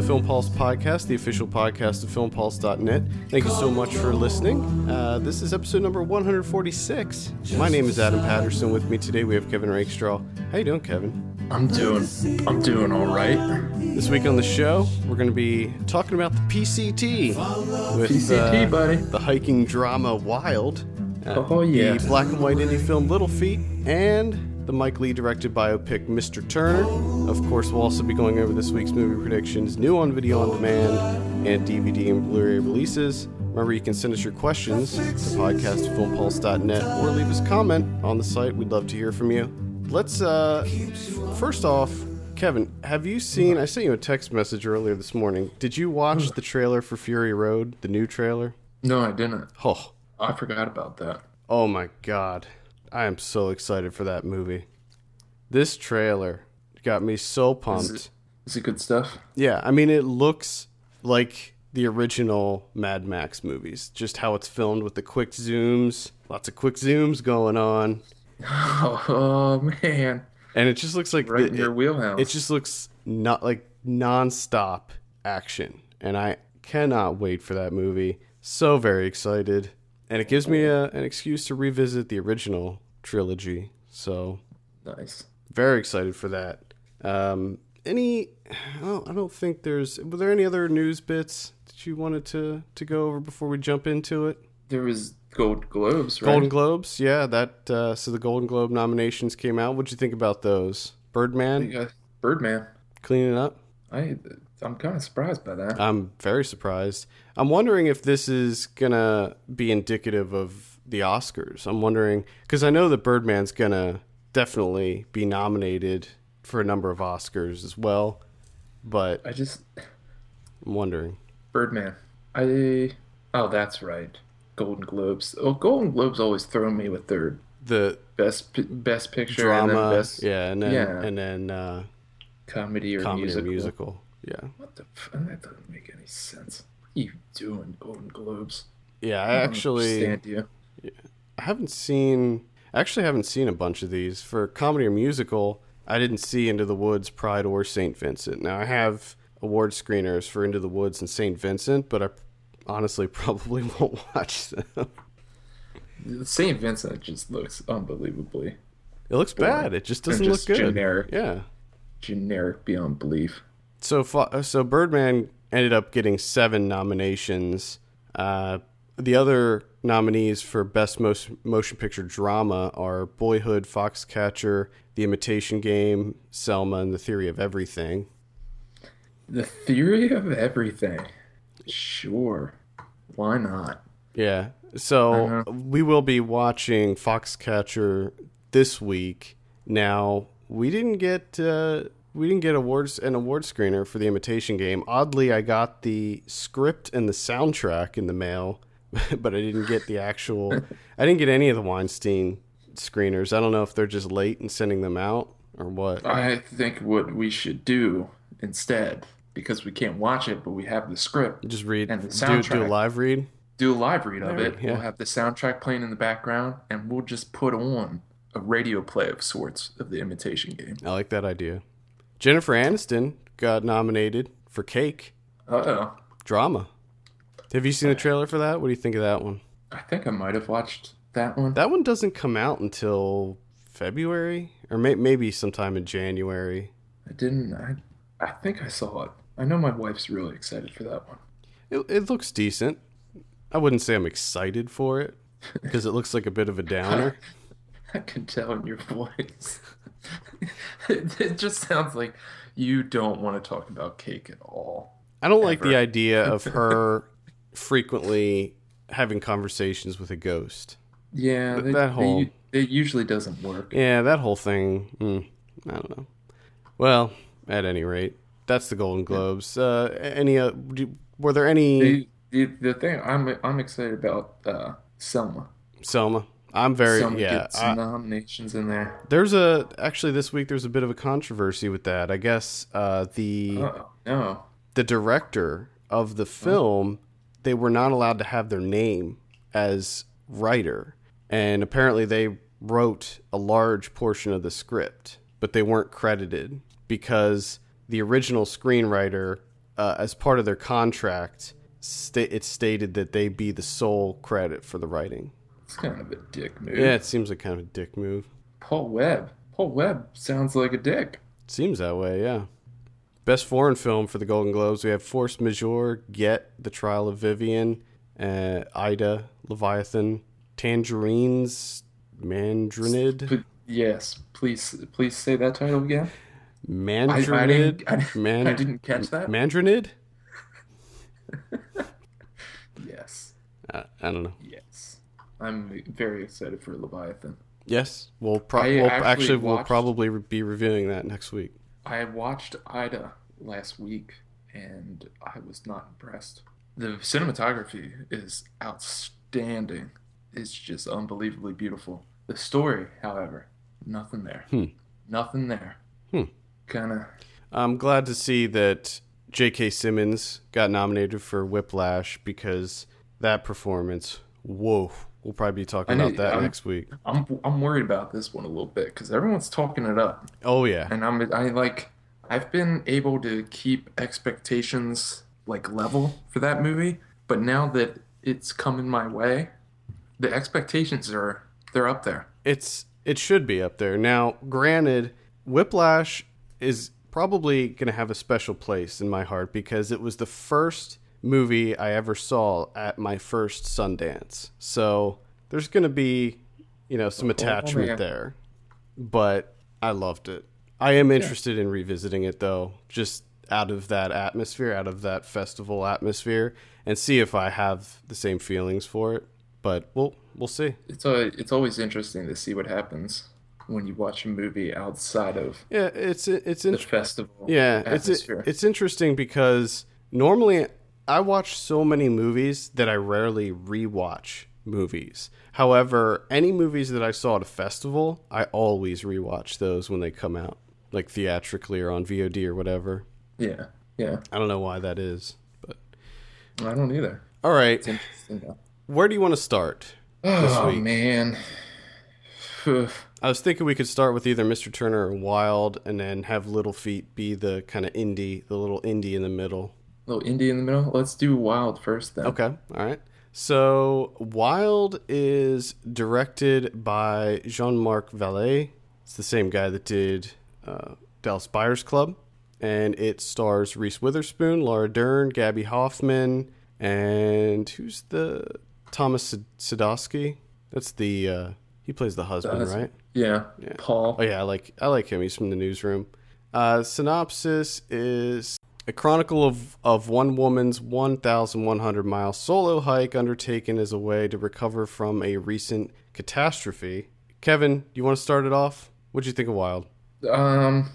the Film Pulse podcast, the official podcast of filmpulse.net. Thank you so much for listening. Uh, this is episode number 146. My name is Adam Patterson. With me today, we have Kevin Rakestraw. How you doing, Kevin? I'm doing I'm doing all right. This week on the show, we're going to be talking about the PCT with PCT, uh, buddy. the hiking drama Wild, uh, Oh, yeah. the black and white indie film Little Feet, and the Mike Leigh directed biopic Mr. Turner. Of course, we'll also be going over this week's movie predictions, new on video on demand, and DVD and Blu-ray releases. Remember, you can send us your questions to podcastfilmpulse.net or leave us a comment on the site. We'd love to hear from you. Let's uh, first off, Kevin, have you seen? I sent you a text message earlier this morning. Did you watch the trailer for Fury Road, the new trailer? No, I didn't. Oh, I forgot about that. oh my God, I am so excited for that movie. This trailer got me so pumped. Is it, is it good stuff? Yeah, I mean, it looks like the original Mad Max movies. Just how it's filmed with the quick zooms, lots of quick zooms going on, Oh, oh, man. and it just looks like Right the- in your it- wheelhouse. It just looks not like non-stop action, and I cannot wait for that movie. So very excited, and it gives me a, an excuse to revisit the original trilogy. So nice. very excited for that. Um, any? I don't, I don't think there's. Were there any other news bits that you wanted to to go over before we jump into it? There was Gold Globes, right? Golden Globes, yeah. That uh, so the Golden Globe nominations came out. What'd you think about those? Birdman Birdman. cleaning up. I I'm kind of surprised by that. I'm very surprised. I'm wondering if this is gonna be indicative of the Oscars. I'm wondering because I know that Birdman's gonna definitely be nominated for a number of Oscars as well, but I just I'm wondering. Birdman. I oh, that's right. Golden Globes. Oh, Golden Globes always throw me with their The best best picture and then drama, best yeah, and then yeah. and then uh, comedy or comedy musical. or musical, yeah, What the? F- that doesn't make any sense. What are you doing, Golden Globes? yeah. I I don't actually understand you. I haven't seen. I actually haven't seen a bunch of these for comedy or musical. I didn't see Into the Woods, Pride, or Saint Vincent. Now I have award screeners for Into the Woods and Saint Vincent, but I honestly probably won't watch them. St. Vincent just looks unbelievably It looks Boring. bad. It just doesn't just look good. generic. Yeah. generic beyond belief. So so Birdman ended up getting seven nominations. Uh, the other nominees for best most motion picture drama are Boyhood, Foxcatcher, The Imitation Game, Selma, and The Theory of Everything. The theory of everything. Sure. Why not? Yeah. So Uh-huh. we will be watching Foxcatcher this week. Now we didn't get uh, we didn't get awards an award screener for the Imitation Game. Oddly, I got the script and the soundtrack in the mail, but I didn't get the actual. I didn't get any of the Weinstein screeners. I don't know if they're just late in sending them out or what. I think what we should do instead, because we can't watch it, but we have the script, Just read And the do, do a live read. do a live read of it. yeah. We'll have the soundtrack playing in the background, and we'll just put on a radio play of sorts of the imitation game. I like that idea. Jennifer Aniston got nominated for Cake Uh oh. drama. Have you seen the trailer for that? What do you think of that one? I think I might have watched that one. That one doesn't come out until February or may- maybe sometime in January. I didn't. I, I think I saw it. I know my wife's really excited for that one. It, it looks decent. I wouldn't say I'm excited for it because it looks like a bit of a downer. I can tell in your voice. It, it just sounds like you don't want to talk about cake at all. I don't like the idea of her frequently having conversations with a ghost. Yeah, Th- they- that whole- u- it usually doesn't work. Yeah, that whole thing. Mm, I don't know. Well, at any rate, that's the Golden Globes. Uh, any? Uh, do- were there any? The, the, the thing I'm I'm excited about uh, Selma. Selma. I'm very Selma yeah. gets I- nominations in there. There's a actually this week there's a bit of a controversy with that. I guess uh, the Oh no, the director of the film they were not allowed to have their name as writer, and apparently they wrote a large portion of the script, but they weren't credited because the original screenwriter uh, as part of their contract, sta- it stated that they be the sole credit for the writing. It's kind of a dick move. Yeah, it seems like kind of a dick move. Paul Webb. Paul Webb sounds like a dick. Seems that way, yeah. Best foreign film for the Golden Globes, we have Force Majeure, Gett, The Trial of Vivian, uh, Ida, Leviathan, Tangerines, Mandrinid, But yes, please, please say that title again. I, I didn't, I, didn't- Man- I didn't catch that. Mandrinid? Yes, I don't know. I'm very excited for Leviathan. Yes, we'll, pro- we'll actually actually we'll probably re- be reviewing that next week. I watched Ida last week and I was not impressed. The cinematography is outstanding. It's just unbelievably beautiful. The story, however, nothing there. Hmm. Nothing there. Hmm. Kind of. I'm glad to see that J.K. Simmons got nominated for Whiplash because that performance, whoa. We'll probably be talking about that I'm- next week. I'm I'm worried about this one a little bit because everyone's talking it up, Oh, yeah. and I'm I like I've been able to keep expectations like level for that movie, but now that it's coming my way, the expectations are they're up there. It's it should be up there. Now, granted, Whiplash is probably going to have a special place in my heart because it was the first movie I ever saw at my first Sundance. So, there's going to be, you know, some oh, oh, attachment yeah. there. But I loved it. I am interested in revisiting it though, just out of that atmosphere, out of that festival atmosphere and see if I have the same feelings for it. But we'll we'll see. It's a, it's always interesting to see what happens when you watch a movie outside of Yeah, it's it's the in, festival yeah, it's it's interesting because normally I watch so many movies that I rarely rewatch movies. However, any movies that I saw at a festival, I always rewatch those when they come out, like theatrically or on VOD or whatever. yeah, yeah. I don't know why that is, but I don't either. all right. It's interesting though. Where do you want to start? Oh man. I was thinking we could start with either Mr. Turner or Wild, and then have Little Feet be the kind of indie, the little indie in the middle. Little indie in the middle. Let's do Wild first then. Okay, all right. So Wild is directed by Jean-Marc Vallée. It's the same guy that did uh, Dallas Buyers Club, and it stars Reese Witherspoon, Laura Dern, Gaby Hoffmann, and who's the Thomas Sad- Sadoski? That's the uh, he plays the husband, Husband. right? Yeah. Paul. Oh yeah, I like I like him. He's from the newsroom. Uh, synopsis is a chronicle of, of one woman's 1,100 mile solo hike undertaken as a way to recover from a recent catastrophe. Kevin, you want to start it off? What'd you think of Wild? Um.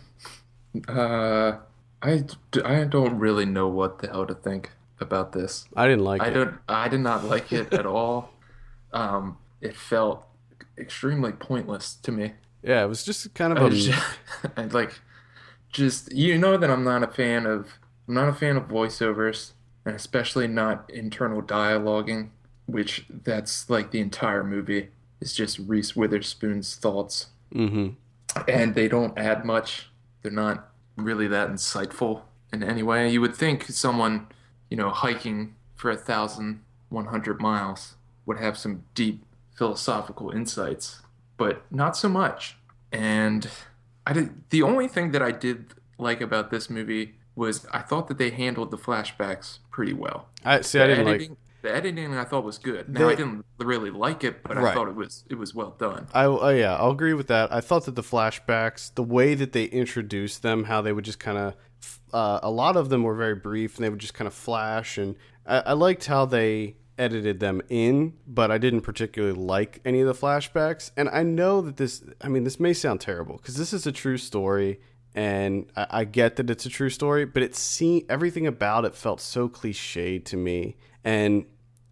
Uh. I, I don't really know what the hell to think about this. I didn't like I it. don't. I did not like it at all. Um. It felt extremely pointless to me. Yeah, it was just kind of a. just, like just you know that I'm not a fan of I'm not a fan of voiceovers and especially not internal dialoguing, which that's like the entire movie is just Reese Witherspoon's thoughts hmm and they don't add much. They're not really that insightful in any way. You would think someone, you know, hiking for a thousand one hundred miles would have some deep philosophical insights, but not so much. And I did the only thing that I did like about this movie was I thought that they handled the flashbacks pretty well. I see. The I didn't like. editing, the editing I thought was good. Now I didn't really like it, but I thought it was it was well done. I oh yeah, I'll agree with that. I thought that the flashbacks, the way that they introduced them, how they would just kind of, uh, a lot of them were very brief, and they would just kind of flash, and I, I liked how they edited them in, but I didn't particularly like any of the flashbacks. And I know that this, I mean, this may sound terrible because this is a true story, and I, I get that it's a true story, but it seemed everything about it felt so cliched to me, and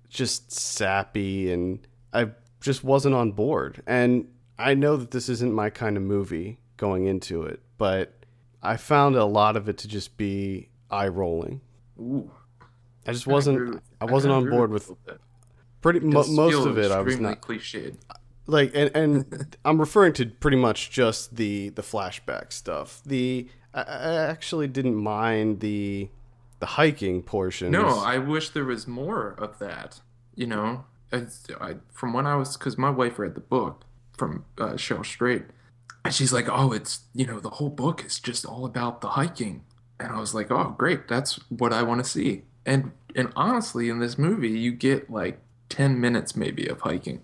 just sappy and I just wasn't on board. And I know that this isn't my kind of movie going into it, but I found a lot of it to just be eye rolling. Ooh. I just wasn't with- I wasn't on board with with you a little bit. pretty mo- most of it I was not cliched. Like and and I'm referring to pretty much just the the flashback stuff. The I, I actually didn't mind the the hiking portion. No, I wish there was more of that. You know, I, I, from when I was, because my wife read the book from uh, Cheryl Strayed, and she's like, "Oh, it's you know, the whole book is just all about the hiking," and I was like, "Oh, great, that's what I want to see." And and honestly, in this movie, you get like ten minutes maybe of hiking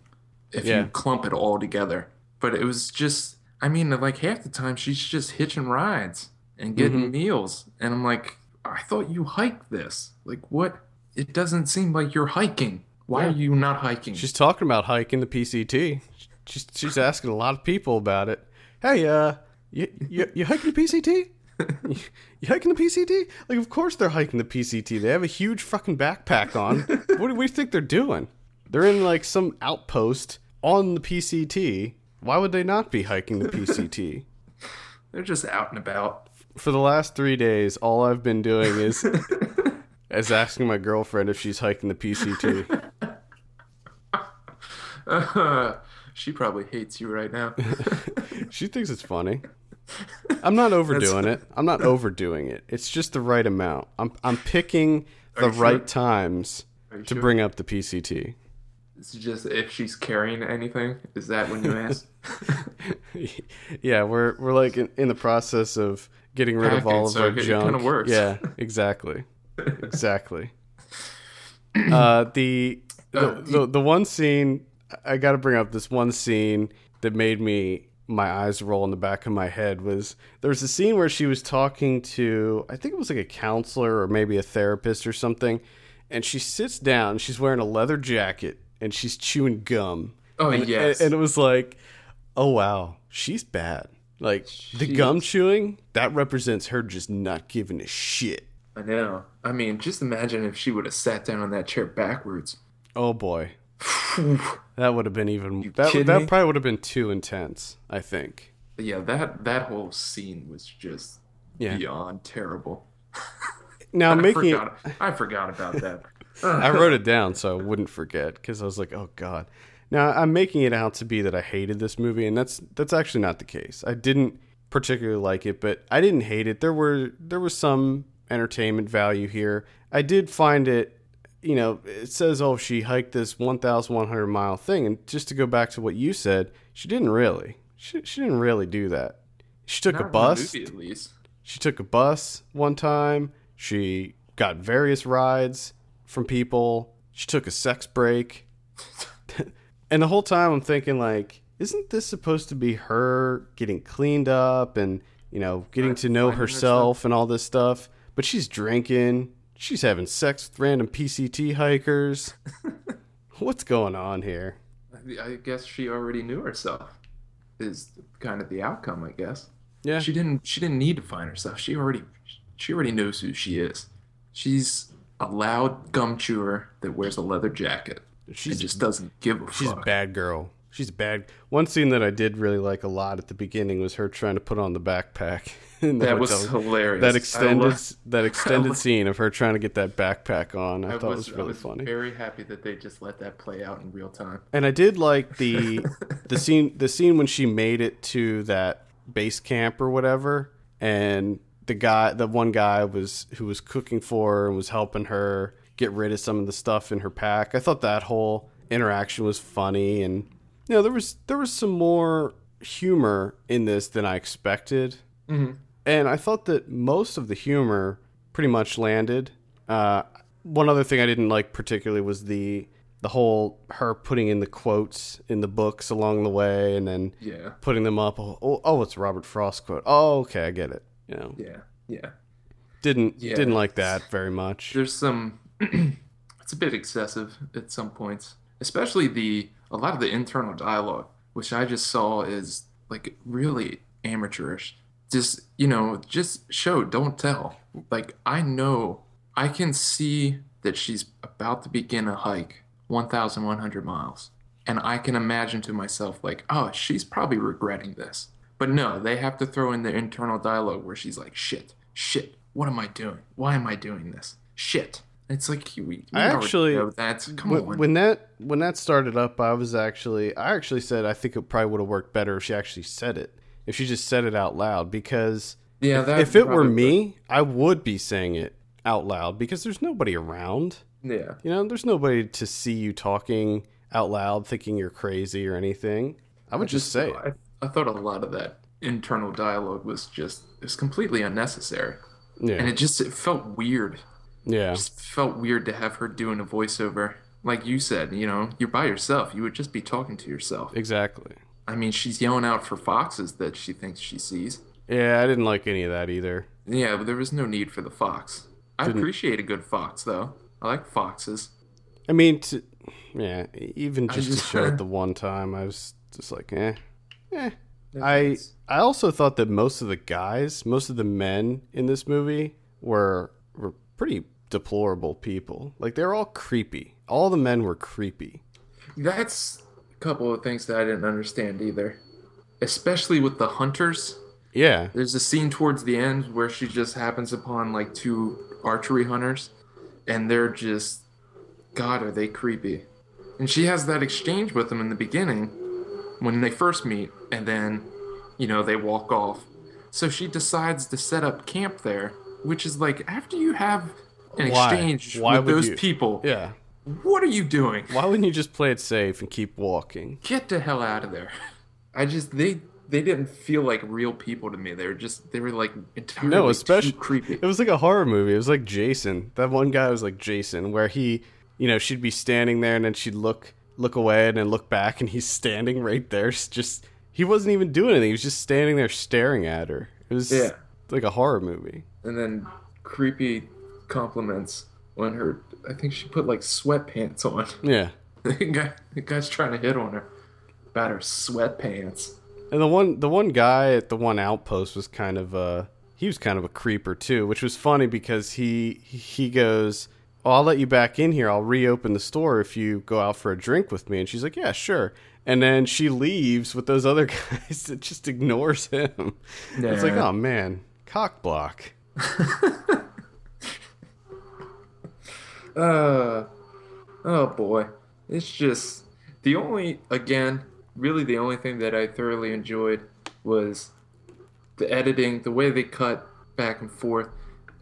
if Yeah. you clump it all together. But it was just, I mean, like half the time she's just hitching rides and getting Mhm. meals, and I'm like, I thought you hiked this. Like, what? It doesn't seem like you're hiking. Why Yeah. are you not hiking? She's talking about hiking the PCT. She's she's asking a lot of people about it. Hey, uh, you you, you hiking the PCT? you, you hiking the PCT? Like, of course they're hiking the PCT. They have a huge fucking backpack on. what do we think they're doing? They're in like some outpost on the PCT. Why would they not be hiking the PCT? They're just out and about. For the last three days, all I've been doing is is asking my girlfriend if she's hiking the PCT. she probably hates you right now. She thinks it's funny. I'm not overdoing it. I'm not overdoing it. It's just the right amount. I'm I'm picking the sure? right times to sure? bring up the PCT. It's just if she's carrying anything. Is that when you ask? yeah, we're we're like in, in the process of getting rid of all of so our it junk. kinda works. Yeah, exactly, exactly. Uh, the the, Uh, the the one scene I got to bring up this one scene that made me my eyes roll in the back of my head was there was a scene where she was talking to I think it was like a counselor or maybe a therapist or something, and she sits down. She's wearing a leather jacket and she's chewing gum. Oh And, yes. and it was like, oh wow, she's bad. Like the gum chewing that represents her just not giving a shit. I know. I mean, just imagine if she would have sat down on that chair backwards. Oh boy, that would have been even. You That that me? probably would have been too intense. I think. yeah, that that whole scene was just Yeah. beyond terrible. Now I making it, forgot. I forgot about that. I wrote it down so I wouldn't forget because I was like, oh god. Now I'm making it out to be that I hated this movie, and that's that's actually not the case. I didn't particularly like it, but I didn't hate it. There were there was some entertainment value here. I did find it, you know, it says oh she hiked this 1,100 mile thing, and just to go back to what you said, she didn't really. She she didn't really do that. She took Not a bus. movie, at least. She took a bus one time. She got various rides from people. She took a sex break. and the whole time I'm thinking like, isn't this supposed to be her getting cleaned up and, you know, getting to know herself and all this stuff? But she's drinking. She's having sex with random PCT hikers. What's going on here? I guess she already knew herself. Is kind of the outcome, I guess. Yeah. She didn't. She didn't need to find herself. She already. She already knows who she is. She's a loud gum chewer that wears a leather jacket. She just doesn't give a She's a bad girl. She's a bad. One scene that I did really like a lot at the beginning was her trying to put on the backpack. That was hilarious. that extended love- that extended love- scene of her trying to get that backpack on. I, I thought was, was really I was funny. very happy that they just let that play out in real time. And I did like the the scene the scene when she made it to that base camp or whatever, and the guy, the one guy was who was cooking for her and was helping her get rid of some of the stuff in her pack. I thought that whole interaction was funny, and you know there was there was some more humor in this than I expected. Mhm. And I thought that most of the humor pretty much landed. Uh, one other thing I didn't like particularly was the the whole her putting in the quotes in the books along the way, and then Yeah, putting them up. Oh, oh, oh it's a Robert Frost quote. Oh, okay, I get it. You know, yeah, yeah. didn't Yeah. didn't like that very much. There's some. it's a bit excessive at some points, especially the a lot of the internal dialogue, which I just saw is like really amateurish. Just you know, just show, don't tell. Like I know, I can see that she's about to begin a hike, 1,100 miles, and I can imagine to myself like, oh, she's probably regretting this. But no, they have to throw in the internal dialogue where she's like, shit, shit, what am I doing? Why am I doing this? Shit. It's like we, we I actually- know that. Come when, on. when that when that started up, I was actually I actually said I think it probably would have worked better if she actually said it. If she just said it out loud, because yeah, that if it were me, I would be saying it out loud because there's nobody around. Yeah. You know, there's nobody to see you talking out loud, thinking you're crazy or anything. I would just, say, it. I, I thought a lot of that internal dialogue was just it was completely unnecessary, and it just it felt weird. yeah, It just felt weird to have her doing a voiceover. Like you said, you know, you're by yourself. You would just be talking to yourself. exactly. I mean, she's yelling out for foxes that she thinks she sees. Yeah, I didn't like any of that either. Yeah, but there was no need for the fox. I Didn't- appreciate a good fox, though. I like foxes. I mean, to, yeah, even just, just- to show it the one time, I was just like, eh, eh. I I also thought that most of the guys, most of the men in this movie were were pretty deplorable people. Like they were all creepy. All the men were creepy. That's a couple of things that I didn't understand either. Especially with the hunters. Yeah, There's a scene towards the end where she just happens upon like two archery hunters, and they're just, God, are they creepy? And she has that exchange with them in the beginning when they first meet, and then, you know, they walk off. So she decides to set up camp there, which is like after you have an Why? exchange Why with would those you- people, yeah. what are you doing? Why wouldn't you just play it safe and keep walking? Get the hell out of there. I just they they didn't feel like real people to me. They were just they were like entirely No, especially creepy. It was like a horror movie. It was like Jason. That one guy was like Jason, where he, you know, she'd be standing there and then she'd look look away and then look back, and he's standing right there. Just he wasn't even doing anything. He was just standing there staring at her. It was Yeah. like a horror movie. and then creepy compliments on her. I think she put like sweatpants on. Yeah. the guy, the guy's trying to hit on her about her sweatpants. And the one the one guy at the one outpost was kind of uh he was kind of a creeper too, which was funny because he he goes, oh, "I'll let you back in here. I'll reopen the store if you go out for a drink with me." And she's like, "Yeah, sure." And then she leaves with those other guys that just ignores him. It's like, "Oh man, cock block." Uh, oh boy, it's just the only again, really the only thing that I thoroughly enjoyed was the editing, the way they cut back and forth,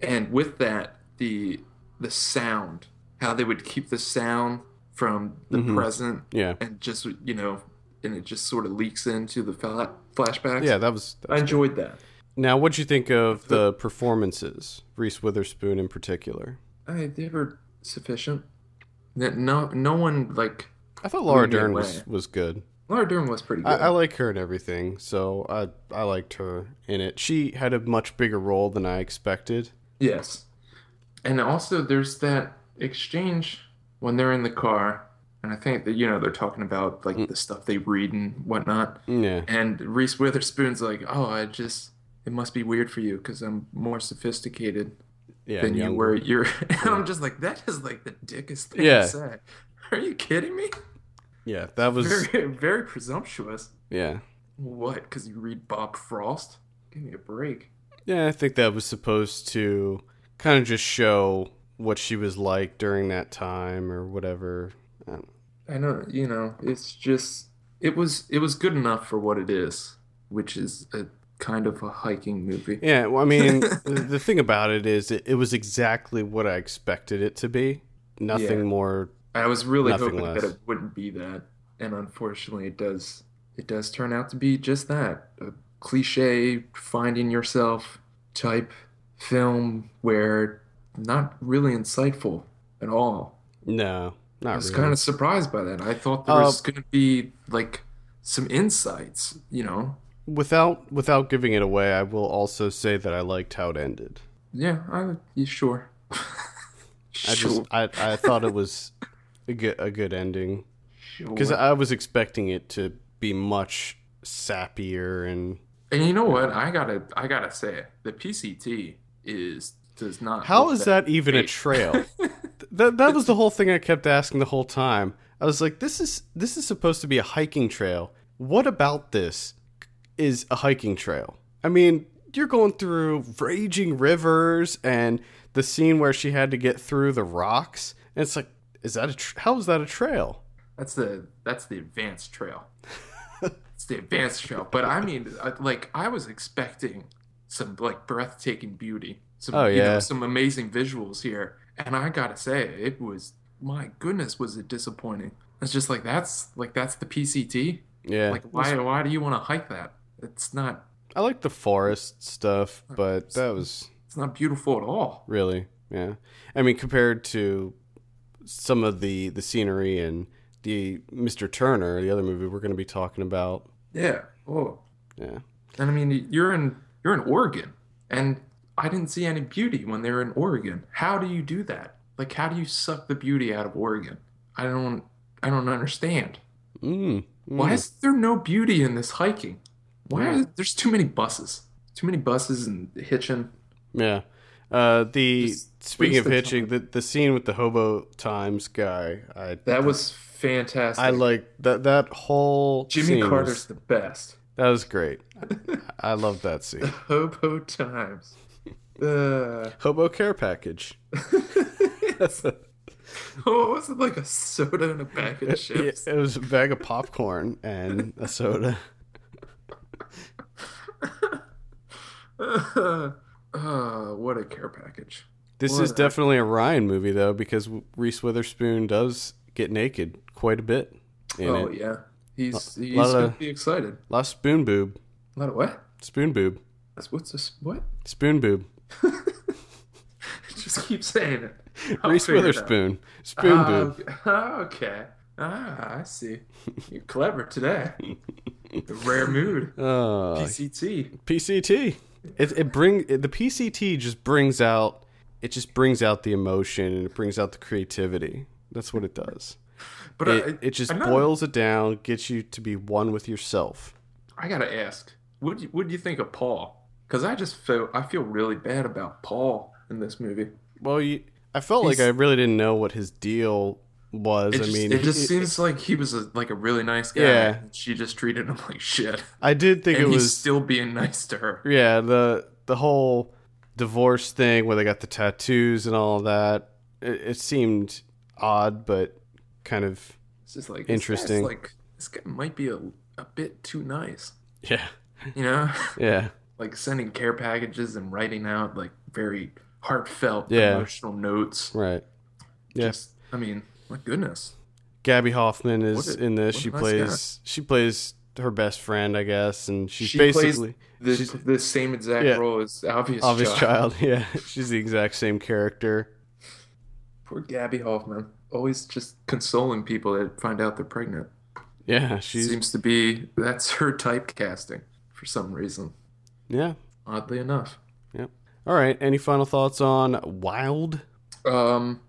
and with that the the sound, how they would keep the sound from the Mhm. present Yeah. and just you know, and it just sort of leaks into the fla- flashbacks. Yeah, that was, that I was enjoyed that. Now, what'd you think of the performances? Reese Witherspoon in particular. I they were sufficient. That no no one like I thought Laura Dern was, was good. Laura Dern was pretty good. I, I like her and everything, so I I liked her in it. She had a much bigger role than I expected. Yes. And also there's that exchange when they're in the car and I think that you know they're talking about like Mm. the stuff they read and whatnot. Yeah, And Reese Witherspoon's like, "Oh, I just it must be weird for you because I'm more sophisticated yeah, than you were." You're and I'm just like, that is like the dickest thing Yeah. to say. Are you kidding me? Yeah, that was Very very presumptuous. yeah, What? Because you read Bob Frost? Give me a break. yeah. I think that was supposed to kind of just show what she was like during that time or whatever. I know, you know, it's just it was it was good enough for what it is, which is a kind of a hiking movie. Yeah, well, I mean, the, the thing about it is, it, it was exactly what I expected it to be. Nothing Yeah. more. I was really hoping less. that it wouldn't be that, and unfortunately, it does. It does turn out to be just that a cliche finding yourself type film where not really insightful at all. No, not I was really. kind of surprised by that. I thought there Uh, was going to be like some insights, you know. Without without giving it away, I will also say that I liked how it ended. Yeah, I yeah, sure. I sure. just I, I thought it was a good a good ending sure. because I was expecting it to be much sappier and and you know what? I gotta I gotta say it. The PCT is does not. how is that even a trail? that that was the whole thing I kept asking the whole time. I was like, this is this is supposed to be a hiking trail. What about this is a hiking trail? I mean, you're going through raging rivers and the scene where she had to get through the rocks. And it's like, is that a tra- how is that a trail? That's the that's the advanced trail. it's the advanced trail. But I mean, like I was expecting some like breathtaking beauty, some Oh, you know, yeah. some amazing visuals here. And I gotta say, it was my goodness, was it disappointing. It's just like that's like that's the PCT. Yeah. Like why why do you want to hike that? It's not I like the forest stuff, but that was it's not beautiful at all. really yeah. I mean, compared to some of the the scenery and the Mr. Turner, the other movie we're going to be talking about. Yeah. Oh. Yeah. And I mean, you're in you're in Oregon, and I didn't see any beauty when they were in Oregon. How do you do that? Like, how do you suck the beauty out of Oregon? I don't I don't understand. Mm. Why mm. is there no beauty in this hiking? Why Yeah. are, there's too many buses? Too many buses and hitching. Yeah. Uh, the Just speaking of of hitching, the the scene with the hobo times guy, I That was fantastic. I like that that whole Jimmy Carter's was- the best. that was great. I love that scene. The Hobo times. Uh, Hobo care package. oh, was it like a soda and a bag of chips? it was a bag of popcorn and a soda. uh, what a care package. This What is a- definitely a Ryan movie though, because Reese Witherspoon does get naked quite a bit in oh it. yeah, he's he's gonna of- be excited. A lot of spoon boob, A lot of what? spoon boob, That's what's this? What? spoon boob. Just keep saying it. I'll Reese figure it. Witherspoon, spoon Ah, boob. okay. Ah. Ah, I see. You're clever today. the rare mood. Uh, PCT. PCT. It it bring it, the PCT just brings out it just brings out the emotion and it brings out the creativity. That's what it does. But It, I, it just not- boils it down, gets you to be one with yourself. I gotta ask, what do you, what do you think of Paul? Because I just feel I feel really bad about Paul in this movie. Well, you, I felt like I really didn't know what his deal was. I just, mean, it just he- seems like he was a, like a really nice guy. Yeah. and She just treated him like shit, I did think and it he's was still being nice to her. yeah the the whole divorce thing where they got the tattoos and all that. It, it seemed odd, but kind of It's just like Interesting. This like this guy might be a a bit too nice, yeah, you know. yeah, like sending care packages and writing out like very heartfelt Yeah. emotional notes. right. Yeah. I mean, my goodness. Gaby Hoffmann is a- in this. She nice plays she plays her best friend, I guess, and she's She plays basically The, she's the same exact Yeah. role as obvious, obvious child. child. Yeah, she's the exact same character. Poor Gaby Hoffmann, always just consoling people that find out they're pregnant. Yeah, she Seems to be that's her typecasting for some reason. Yeah. Oddly enough. Yep. All right. Any final thoughts on Wild? Um,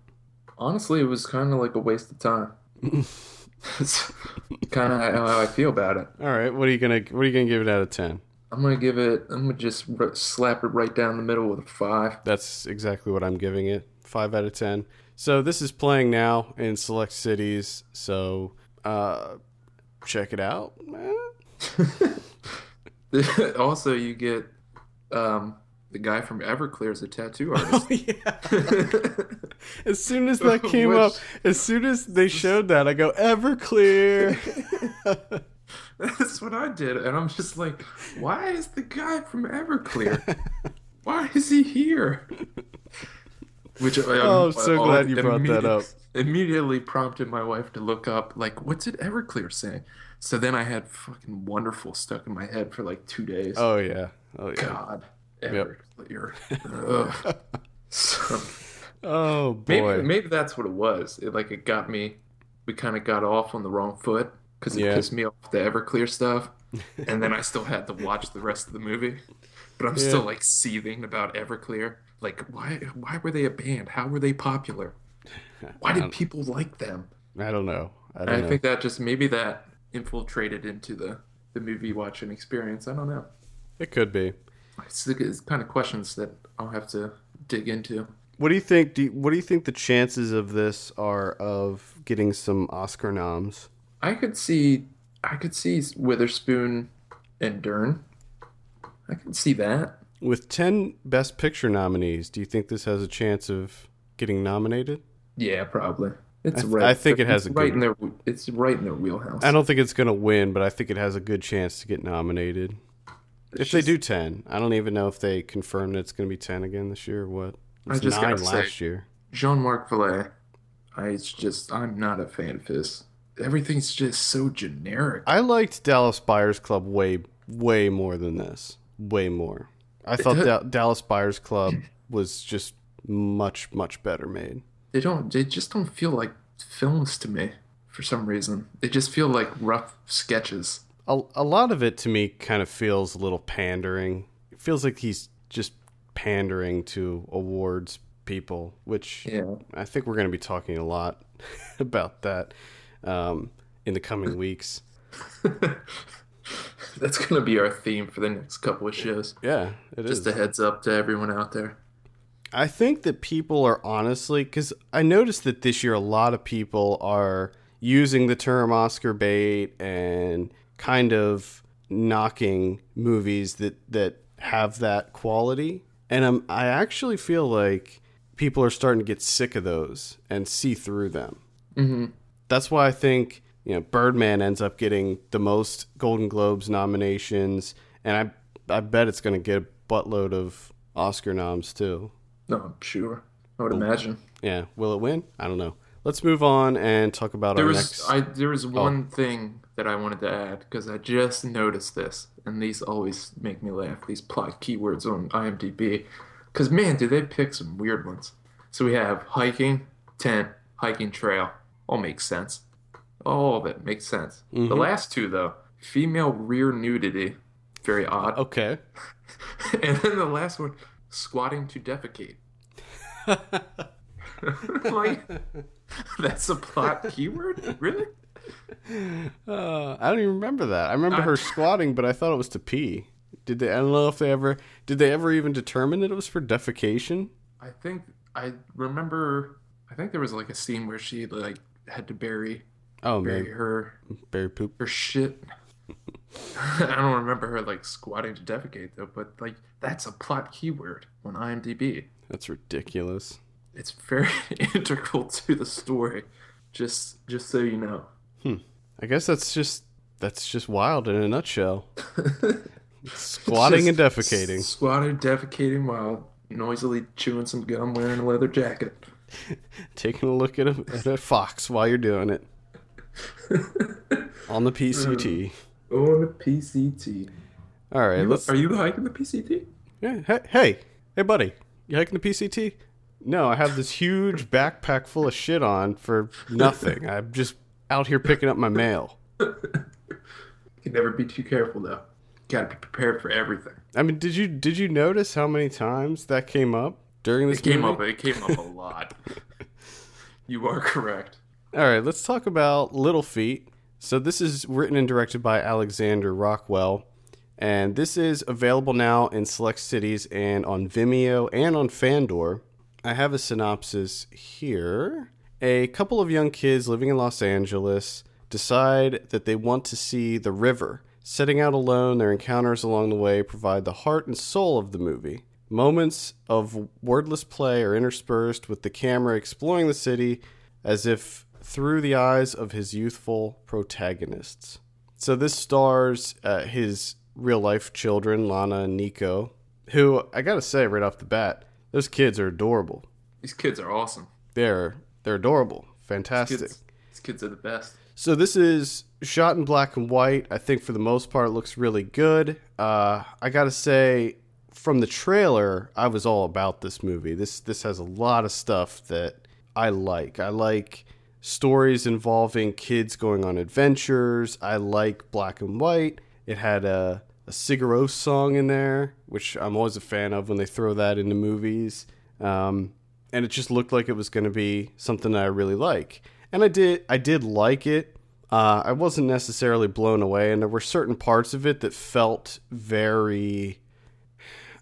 honestly, it was kind of like a waste of time. it's kind of how I feel about it. All right. What are you gonna What are you gonna give it out of ten? I'm gonna give it. I'm gonna just r- slap it right down the middle with a five. That's exactly what I'm giving it. Five out of ten. So this is playing now in select cities. So uh, check it out. Also, you get um, the guy from Everclear as a tattoo artist. Oh, yeah. As soon as that came Which- up, as soon as they showed that, I go Everclear. That's what I did, and I'm just like, why is the guy from Everclear? Why is he here? Which I, Oh, I'm so glad you brought that up. Immediately prompted my wife to look up, like, what's it Everclear say? So then I had fucking wonderful stuck in my head for like two days. oh yeah. Oh yeah. God, Yep. Everclear. Ugh. So- Oh maybe boy. maybe that's what it was. It like it got me. We kind of got off on the wrong foot because it Yeah. pissed me off the Everclear stuff, and then I still had to watch the rest of the movie. But I'm Yeah. still like seething about Everclear. Like, why why were they a band? How were they popular? Why did people like them? I don't know. I don't I know. think that just maybe that infiltrated into the the movie watching experience. I don't know. it could be. It's, it's kind of questions that I'll have to dig into. What do you think? Do you, what do you think the chances of this are of getting some Oscar noms? I could see, I could see Witherspoon and Dern. I could see that. With ten Best Picture nominees, do you think this has a chance of getting nominated? Yeah, probably. It's I th- right. I think it has it's a right good- in their. It's right in their wheelhouse. I don't think it's going to win, but I think it has a good chance to get nominated. It's if they do ten, I don't even know if they confirmed it's going to be ten again this year or what. It I just nine gotta say- last year. Jean-Marc Vallée, I it's just I'm not a fan of his. Everything's just so generic. I liked Dallas Buyers Club way, way more than this. Way more. I thought da- Dallas Buyers Club was just much, much better made. They don't. They just don't feel like films to me for some reason. They just feel like rough sketches. A, a lot of it to me kind of feels a little pandering. It feels like he's just pandering to awards people, which Yeah. I think we're going to be talking a lot about that um, in the coming weeks. That's gonna be our theme for the next couple of shows. Yeah, it is. Just a heads up to everyone out there. I think that people are honestly because I noticed that this year a lot of people are using the term Oscar bait and kind of knocking movies that that have that quality, and I'm, I actually feel like people are starting to get sick of those and see through them. hmm That's why I think you know Birdman ends up getting the most Golden Globes nominations, and I I bet it's going to get a buttload of Oscar noms too. No, I'm sure. I would imagine. Yeah, will it win? I don't know. Let's move on and talk about There our was next. I there was one thing that I wanted to add because I just noticed this, and these always make me laugh. These plot keywords on IMDb, because man, do they pick some weird ones. So we have hiking, tent, hiking trail. All makes sense. All of it makes sense. The Mhm. last two though, female rear nudity, very odd. Okay. and then the last one, squatting to defecate. like, that's a plot keyword, really? Uh, I don't even remember that. I remember I- her squatting, but I thought it was to pee. Did they? I don't know if they ever. Did they ever even determine that it was for defecation? I think I remember. I think there was like a scene where she like had to bury Oh bury man, her bury poop. her shit. I don't remember her like squatting to defecate though, but like that's a plot keyword on IMDb. That's ridiculous. It's very integral to the story. Just just so you know. Hmm. I guess that's just that's just wild in a nutshell. Squatting Just and defecating. Squatting, defecating while noisily chewing some gum, wearing a leather jacket. Taking a look at a, at a fox while you're doing it on the PCT. On the PCT. All right, You- let's. are you hiking the PCT? Yeah, hey, hey, hey, buddy, you hiking the PCT? No, I have this huge backpack full of shit on for nothing. I'm just out here picking up my mail. You can never be too careful though. Got to be prepared for everything. I mean, did you did you notice how many times that came up during this It came movie? up. It came up a lot. you are correct. All right, let's talk about Little Feet. So this is written and directed by Alexander Rockwell, and this is available now in select cities and on Vimeo and on Fandor. I have a synopsis here. A couple of young kids living in Los Angeles decide that they want to see the river. Setting out alone, their encounters along the way provide the heart and soul of the movie. Moments of wordless play are interspersed with the camera exploring the city as if through the eyes of his youthful protagonists. So this stars uh, his real life children, Lana and Nico, who I gotta say right off the bat, those kids are adorable. These kids are awesome. They're they're adorable, fantastic. Kids, these kids are the best. So this is shot in black and white. I think for the most part it looks really good. Uh, I gotta say, from the trailer, I was all about this movie. This this has a lot of stuff that I like. I like stories involving kids going on adventures. I like black and white. It had a a Sigur song in there, which I'm always a fan of when they throw that into movies. Um, and it just looked like it was going to be something that I really like. And I did, I did like it. Uh, I wasn't necessarily blown away, and there were certain parts of it that felt very.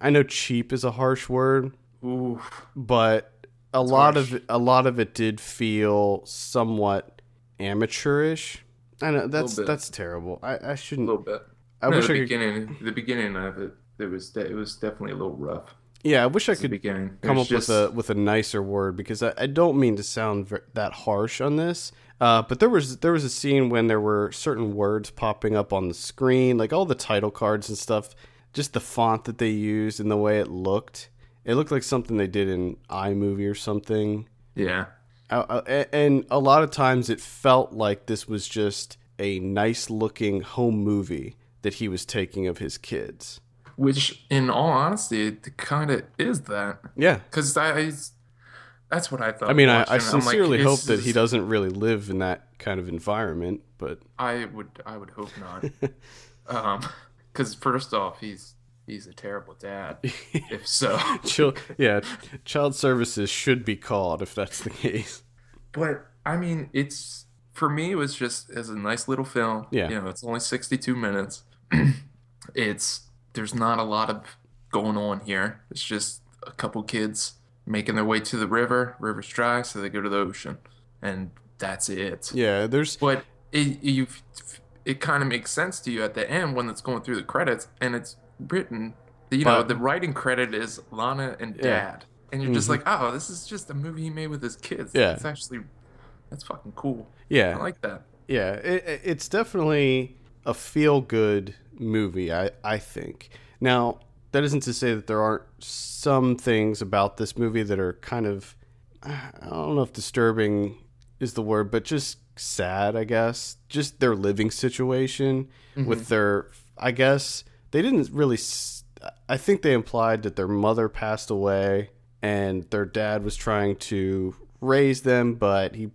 I know cheap is a harsh word, Ooh, but a lot harsh. of it, a lot of it did feel somewhat amateurish. I know that's that's terrible. I shouldn't. A little bit. I No, wish the I could. beginning, the beginning of it, it was de- it was definitely a little rough. Yeah, I wish I could beginning. come up with a with a nicer word because I, I don't mean to sound ver- that harsh on this. Uh, but there was there was a scene when there were certain words popping up on the screen, like all the title cards and stuff, just the font that they used and the way it looked. It looked like something they did in iMovie or something. Yeah. Uh, uh, and a lot of times it felt like this was just a nice looking home movie that he was taking of his kids. Which, in all honesty, it kind of is that. Yeah. Because I, I- that's what I thought. I mean, I, I. I'm like, sincerely hope that he doesn't really live in that kind of environment, but I would, I would hope not. um, because first off, he's he's a terrible dad. if so, Chil- yeah, child services should be called if that's the case. But I mean, it's for me. It was just as a nice little film. Yeah. You know, it's only sixty-two minutes. it's there's not a lot of going on here. It's just a couple kids making their way to the river. River's dry, so they go to the ocean, and that's it. Yeah, there's But it you it kind of makes sense to you at the end when it's going through the credits, and it's written. You know, But- the writing credit is Lana and Yeah. Dad. And you're just Mhm. like, oh, this is just a movie he made with his kids. Yeah. It's actually, that's fucking cool. yeah, I like that. yeah. It, it- it's definitely a feel good movie. I I think. Now that isn't to say that there aren't some things about this movie that are kind of I don't know if disturbing is the word, but just sad, I guess. Just their living situation with their I guess they didn't really I think they implied that their mother passed away and their dad was trying to raise them, but he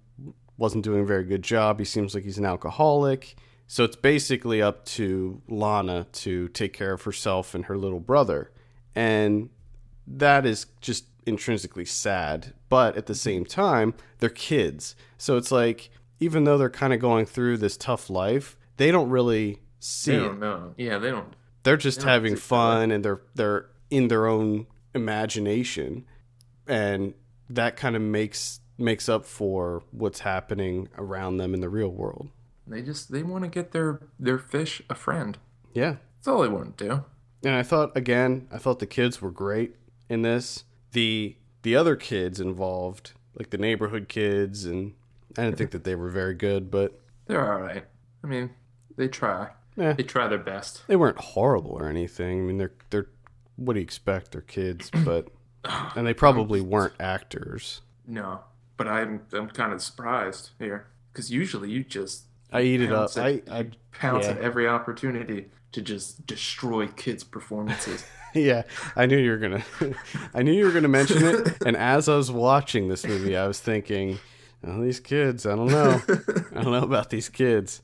wasn't doing a very good job. He seems like he's an alcoholic. So it's basically up to Lana to take care of herself and her little brother. And that is just intrinsically sad. But at the same time, they're kids. So it's like, even though they're kind of going through this tough life, they don't really see They don't know. Yeah, they don't. They're just having fun and they're they're in their own imagination. And that kind of makes makes up for what's happening around them in the real world. They just they want to get their their fish a friend. Yeah. That's all they want to do. And I thought again, I thought the kids were great in this. The the other kids involved, like the neighborhood kids and I didn't think that they were very good, but They're all right. I mean, they try. They try their best. they weren't horrible or anything. I mean, they're they're what do you expect? They're kids, but and they probably weren't actors. No, but I'm I'm kind of surprised here because usually you just I eat it up. pounce I, I pounce yeah. at every opportunity to just destroy kids' performances. yeah, I knew you were gonna. I knew you were gonna mention it. And as I was watching this movie, I was thinking, "Oh, these kids. I don't know. I don't know about these kids."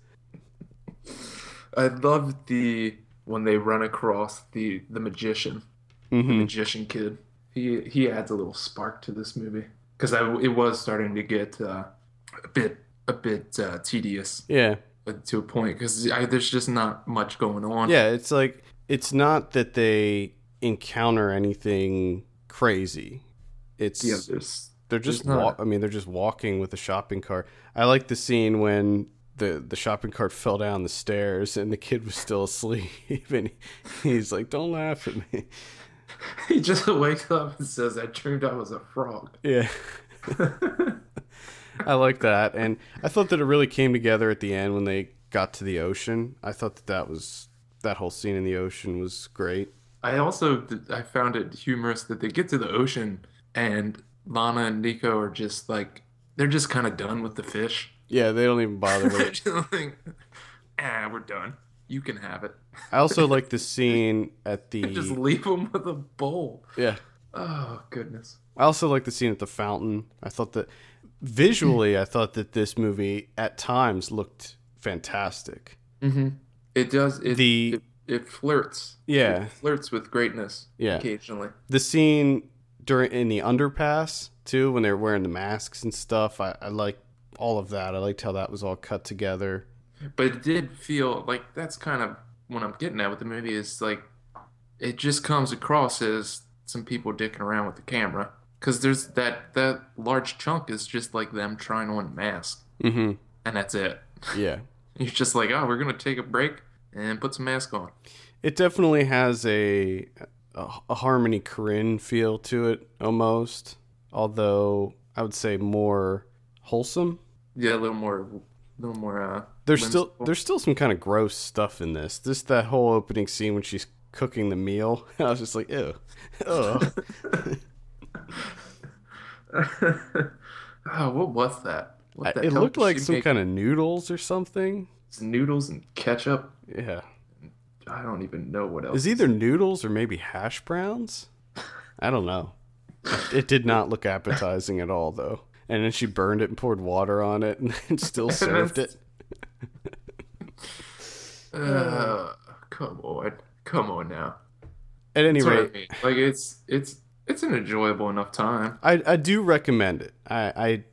I love the when they run across the the magician, the hmm magician kid. He he adds a little spark to this movie because I it was starting to get uh, a bit a bit uh, tedious Yeah, uh, to a point because there's just not much going on. yeah. It's like it's not that they encounter anything crazy. It's yeah. They're just. Wa- I mean, they're just walking with a shopping cart. I like the scene when. The, the shopping cart fell down the stairs and the kid was still asleep and he's like don't laugh at me he just wakes up and says, "I dreamed I was a frog." Yeah. I like that. And I thought that it really came together at the end when they got to the ocean. I thought that that was that whole scene in the ocean was great. I also I found it humorous that they get to the ocean and Lana and Nico are just like they're just kind of done with the fish. Yeah, they don't even bother with it. like, ah, we're done. You can have it. I also like the scene at the. Just leave them with a bowl. Yeah. Oh goodness. I also like the scene at the fountain. I thought that visually I thought that this movie at times looked fantastic. Mm-hmm. It does. It, The- it, it flirts. Yeah. It flirts with greatness. Yeah. Occasionally. The scene during in the underpass too when they're wearing the masks and stuff. I, I like all of that. I liked how that was all cut together. But it did feel like that's kind of what I'm getting at with the movie is like it just comes across as some people dicking around with the camera because there's that that large chunk is just like them trying on a mask Mm-hmm. and that's it. Yeah. You're just like, oh, we're gonna take a break and put some mask on. It definitely has a, a a Harmony Korine feel to it almost, although I would say more wholesome. Yeah, a little more, a little more. Uh, There's still there's still some kind of gross stuff in this. This that whole opening scene when she's cooking the meal. I was just like, ew, oh. oh, what was that? What the it looked like some make? kind of noodles or something. It's noodles and ketchup. Yeah, I don't even know what else. it's either noodles or maybe hash browns. I don't know. It did not look appetizing at all, though. And then she burned it and poured water on it, and then still served it. Uh, come on, come on now. At any That's what I rate, mean. Like it's it's it's an enjoyable enough time. I, I do recommend it. I, I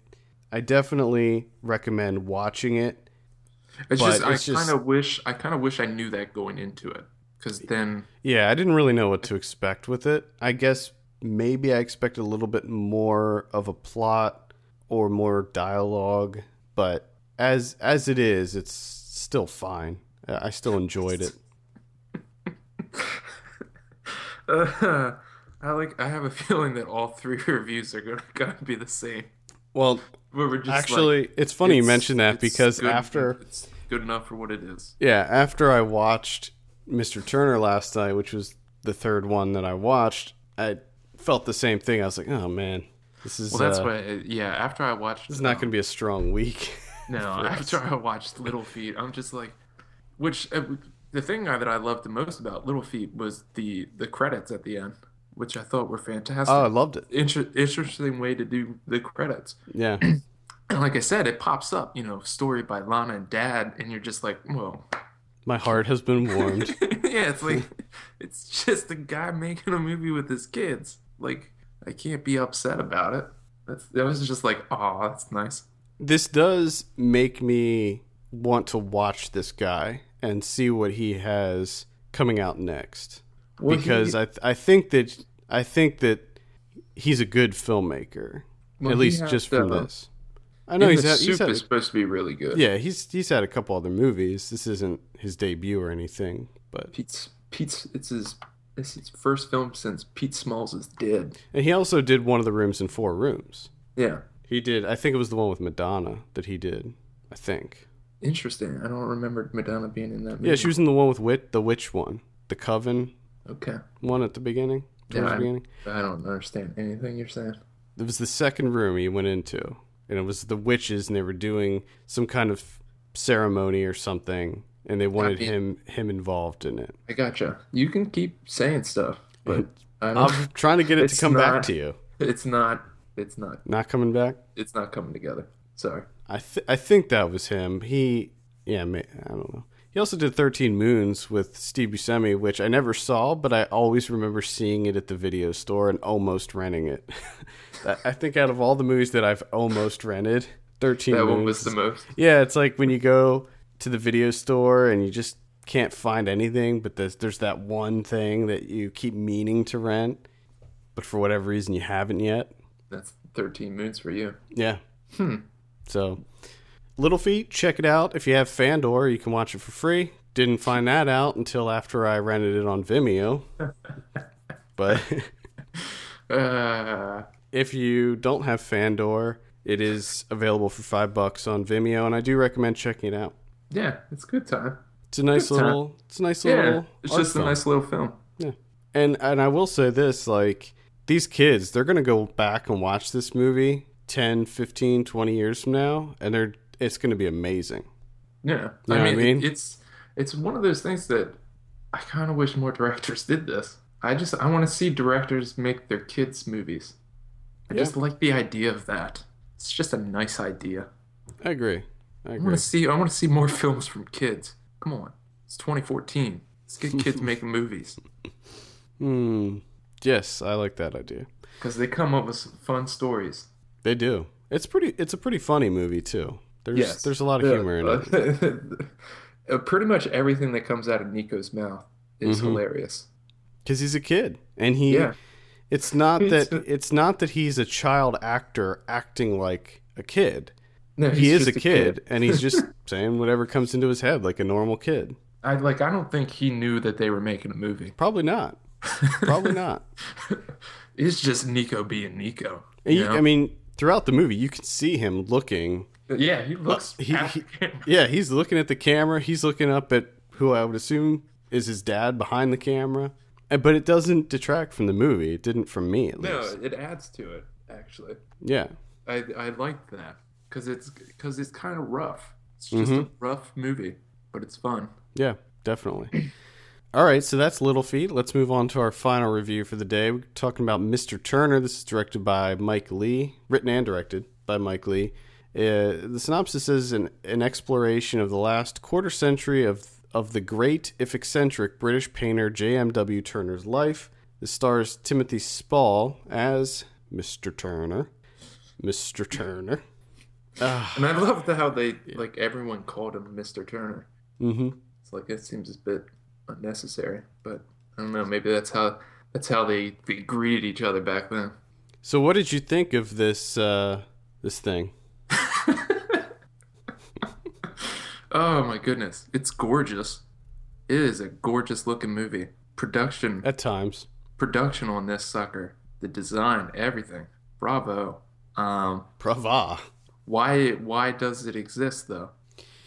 I definitely recommend watching it. It's just I it's just- kind of wish I kind of wish I knew that going into it because then Yeah, I didn't really know what to expect with it. I guess maybe I expected a little bit more of a plot or more dialogue, but as as it is, it's still fine. I still enjoyed it. uh, I like I have a feeling that all three reviews are gonna gonna be the same. Well, just like, actually, it's funny you it's- mention that because good- after it's good enough for what it is. Yeah, after I watched Mr. Turner last night, which was the third one that I watched, I felt the same thing. I was like, "Oh man, this is Well, that's uh, why yeah. After I watched this is not going to be a strong week." No, after I watched Little Feet, I'm just like, which uh, the thing that I loved the most about Little Feet was the the credits at the end, which I thought were fantastic. oh, I loved it. Inter- interesting way to do the credits. Yeah, And like I said, it pops up, you know, story by Lana and Dad, and you're just like, whoa. my heart has been warmed. yeah, it's like it's just a guy making a movie with his kids. Like I can't be upset about it. That's that was just like, oh, that's nice. this does make me want to watch this guy and see what he has coming out next. Well, because he- I th- I think that I think that he's a good filmmaker. well, at least just from this. I know he's had, he's had supposed to be really good. Yeah, he's he's had a couple other movies. This isn't his debut or anything, but Pete's Pete's it's his it's his first film since Pete Smalls is dead. and he also did one of the rooms in four rooms. Yeah. He did. I think it was the one with Madonna that he did. I think. Interesting. I don't remember Madonna being in that movie. Yeah, she was in the one with Wit, the witch one, the Coven Okay. one at the beginning. Yeah, the I- beginning. I don't understand anything you're saying. It was the second room he went into, and it was the witches, and they were doing some kind of ceremony or something, and they wanted him him involved in it. I gotcha. You can keep saying stuff, but I I'm trying to get it to come back to you. it's not it's not Not coming back. it's not coming together. Sorry. I th- I think that was him. He yeah, I don't know. He also did 13 Moons with Steve Buscemi, which I never saw, but I always remember seeing it at the video store and almost renting it. I think out of all the movies that I've almost rented, 13 That Moons. one was the most. Yeah, it's like when you go to the video store and you just can't find anything, but there's there's that one thing that you keep meaning to rent, but for whatever reason you haven't yet. That's 13 moons for you. Yeah. Hmm. So, Little Feet, check it out. If you have Fandor, you can watch it for free. Didn't find that out until after I rented it on Vimeo. but Uh, if you don't have Fandor, it is available for five bucks on Vimeo, and I do recommend checking it out. Yeah, it's a good time. It's a nice Good time. little. It's a nice Yeah, little. it's just film. a nice little film. Yeah, and and I will say this, like these kids, they're going to go back and watch this movie 10, 15, 20 years from now and they're it's going to be amazing. Yeah, You know I what I mean, mean? it- it's it's one of those things that I kind of wish more directors did this. I just I want to see directors make their kids movies. I Yeah. just like the idea of that. It's just a nice idea. I agree. I I want to see I want to see more films from kids. Come on, it's 2014. Let's get kids making movies Hmm. Yes, I like that idea. because they come up with some fun stories. They do. It's pretty it's a pretty funny movie too. There's Yes, there's a lot of humor in it. it. Uh, Pretty much everything that comes out of Nico's mouth is Mhm. hilarious. Cuz he's a kid and he Yeah, it's not that it's not that he's a child actor acting like a kid. No, he is a just kid, and he's just saying whatever comes into his head like a normal kid. I like. I don't think he knew that they were making a movie. Probably not. Probably not. it's just Nico being Nico. And you you- know? I mean, throughout the movie, you can see him looking. Uh, yeah, he looks. Uh, he- he- Yeah, he's looking at the camera. He's looking up at who I would assume is his dad behind the camera. And, but it doesn't detract from the movie. It didn't from me at No, least. it adds to it actually. Yeah. I I like that because it's because it's kind of rough. It's just a rough movie, but it's fun. Yeah, definitely. All right, so that's Little Feet. Let's move on to our final review for the day. We're talking about Mr. Turner. This is directed by Mike Leigh, written and directed by Mike Leigh. Uh, the synopsis is an, an exploration of the last quarter century of of the great, if eccentric, British painter J.M.W. Turner's life. This stars Timothy Spall as Mr. Turner. Mr. Turner. And I love the, how they like everyone called him Mr. Turner. hmm It's like it seems a bit unnecessary, but I don't know. Maybe that's how that's how they, they greeted each other back then. So, what did you think of this uh, this thing? Oh my goodness, it's gorgeous. It is a gorgeous looking movie. Production At times, production on this sucker, the design, everything. Bravo. Um, brava. Why why does it exist though?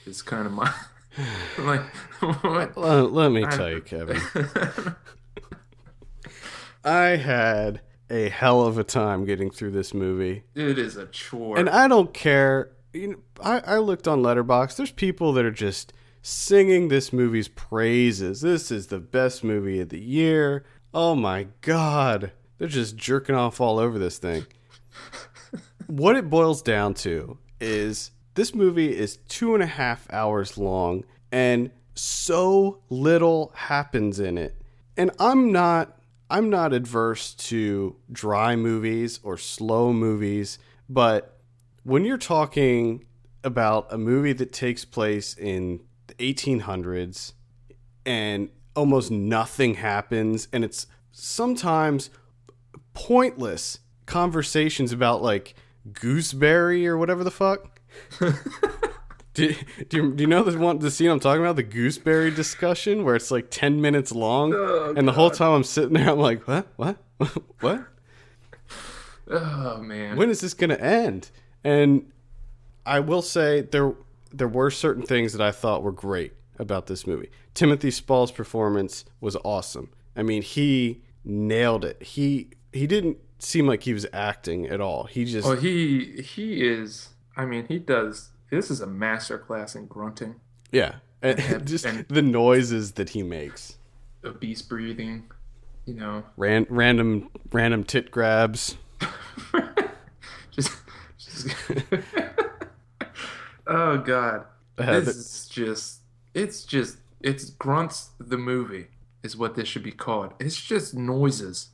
It's kind of my like what? Let, let me tell you, Kevin. I had a hell of a time getting through this movie, it is a chore. and I don't care. You know, I, I looked on Letterboxd. There's people that are just singing this movie's praises. This is the best movie of the year. Oh my god, they're just jerking off all over this thing. What it boils down to is this movie is two and a half hours long and so little happens in it. And i'm not i'm not adverse to dry movies or slow movies but when you're talking about a movie that takes place in the 1800s and almost nothing happens and it's sometimes pointless conversations about like gooseberry or whatever the fuck do, do, you, do you know the one the scene I'm talking about the gooseberry discussion where it's like 10 minutes long Oh, and the whole time I'm sitting there I'm like what what what oh man. when is this going to end? And I will say there there were certain things that I thought were great about this movie. Timothy Spall's performance was awesome. I mean, he nailed it. He he didn't seem like he was acting at all. He just Oh, he he is. I mean, he does. This is a master class in grunting, yeah, and, and- just and- the noises that he makes. obese breathing. You know, Ran, random random tit grabs. just, just oh god, Uh, this the- is just. It's just. It's grunts. The movie is what this should be called. It's just noises.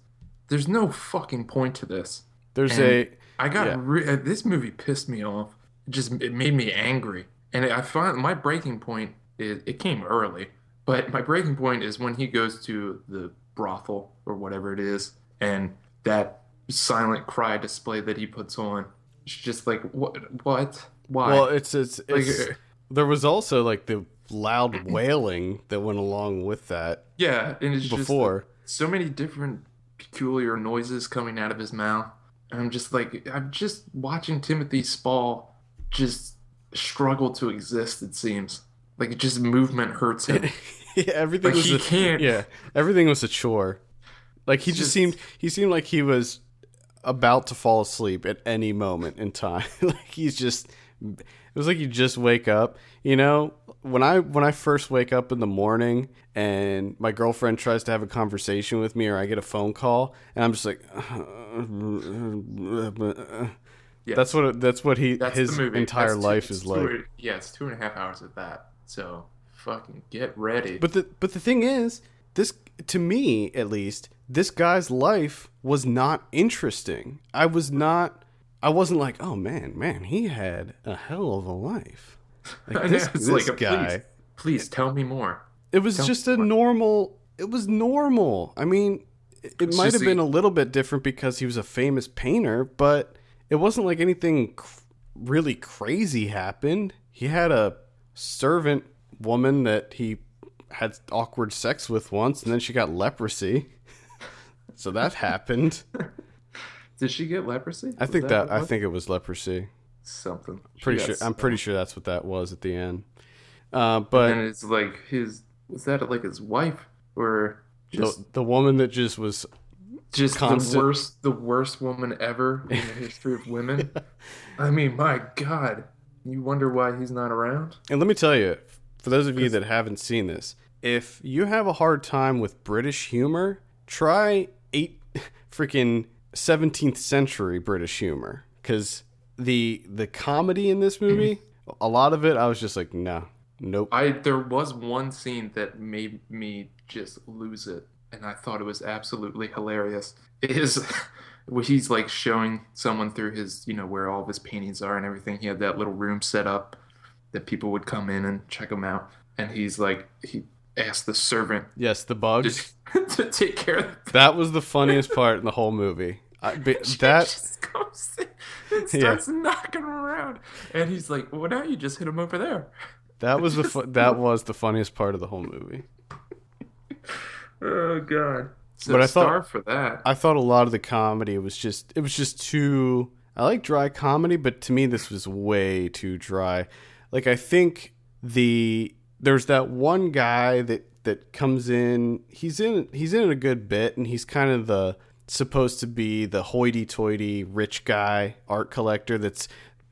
There's no fucking point to this. There's And a I got Yeah. re- uh, this movie pissed me off. It just it made me angry, and I find my breaking point is it came early, but my breaking point is when he goes to the brothel or whatever it is, and that silent cry display that he puts on. It's just like what what why? well, it's it's, Like, it's uh, there was also like the loud wailing that went along with that yeah, and it's just before. so many different peculiar noises coming out of his mouth. And I'm just like, I'm just watching Timothy Spall just struggle to exist, it seems. Like, just movement hurts him. yeah, everything Like, was he a, can't- Yeah, everything was a chore. Like he just just- seemed he seemed like he was about to fall asleep at any moment in time. like he's just it was like you just wake up, you know? When I when I first wake up in the morning and my girlfriend tries to have a conversation with me or I get a phone call and I'm just like Yes. That's what that's what he That's his entire That's life it's is two- like. Yeah, it's two and a half hours of that. So, fucking get ready. But the but the thing is, this to me at least, this guy's life was not interesting. I was not. I wasn't like, oh man, man, he had a hell of a life. Like this, it's this like, guy. please, please tell me more. It was Tell just a more. normal. It was normal. I mean, it, it might have been a little bit different because he was a famous painter, but it wasn't like anything cr- really crazy happened. He had a servant woman that he had awkward sex with once, and then she got leprosy. so that happened. Did she get leprosy? I Was think that, what it I think it was leprosy. something. She Pretty sure. I'm pretty sure that's what that was at the end. Uh, but And it's like his was that like his wife or just the, the woman that just was just constant- the worst the worst woman ever in the history of women? I mean, my God, you wonder why he's not around. And let me tell you, for those of you that haven't seen this, if you have a hard time with British humor, try eight freaking 17th century British humor cuz the the comedy in this movie, a lot of it I was just like, "No. Nope." I there was one scene that made me just lose it, and I thought it was absolutely hilarious. It is where he's like showing someone through his, you know, where all of his paintings are and everything. He had that little room set up that people would come in and check him out, and he's like he asked the servant yes, the bugs. to, take care of the That was the funniest part in the whole movie. I, She that just goes and Yeah. starts knocking him around, and he's like, "Well, now you just hit him over there." that was the fu- that was the funniest part of the whole movie. Oh God! So But I thought- star for that. I thought a lot of the comedy was just it was just too I like dry comedy, but to me this was way too dry. Like I think the there's that one guy that that comes in he's in he's in a good bit and he's kind of the supposed to be the hoity-toity rich guy art collector that's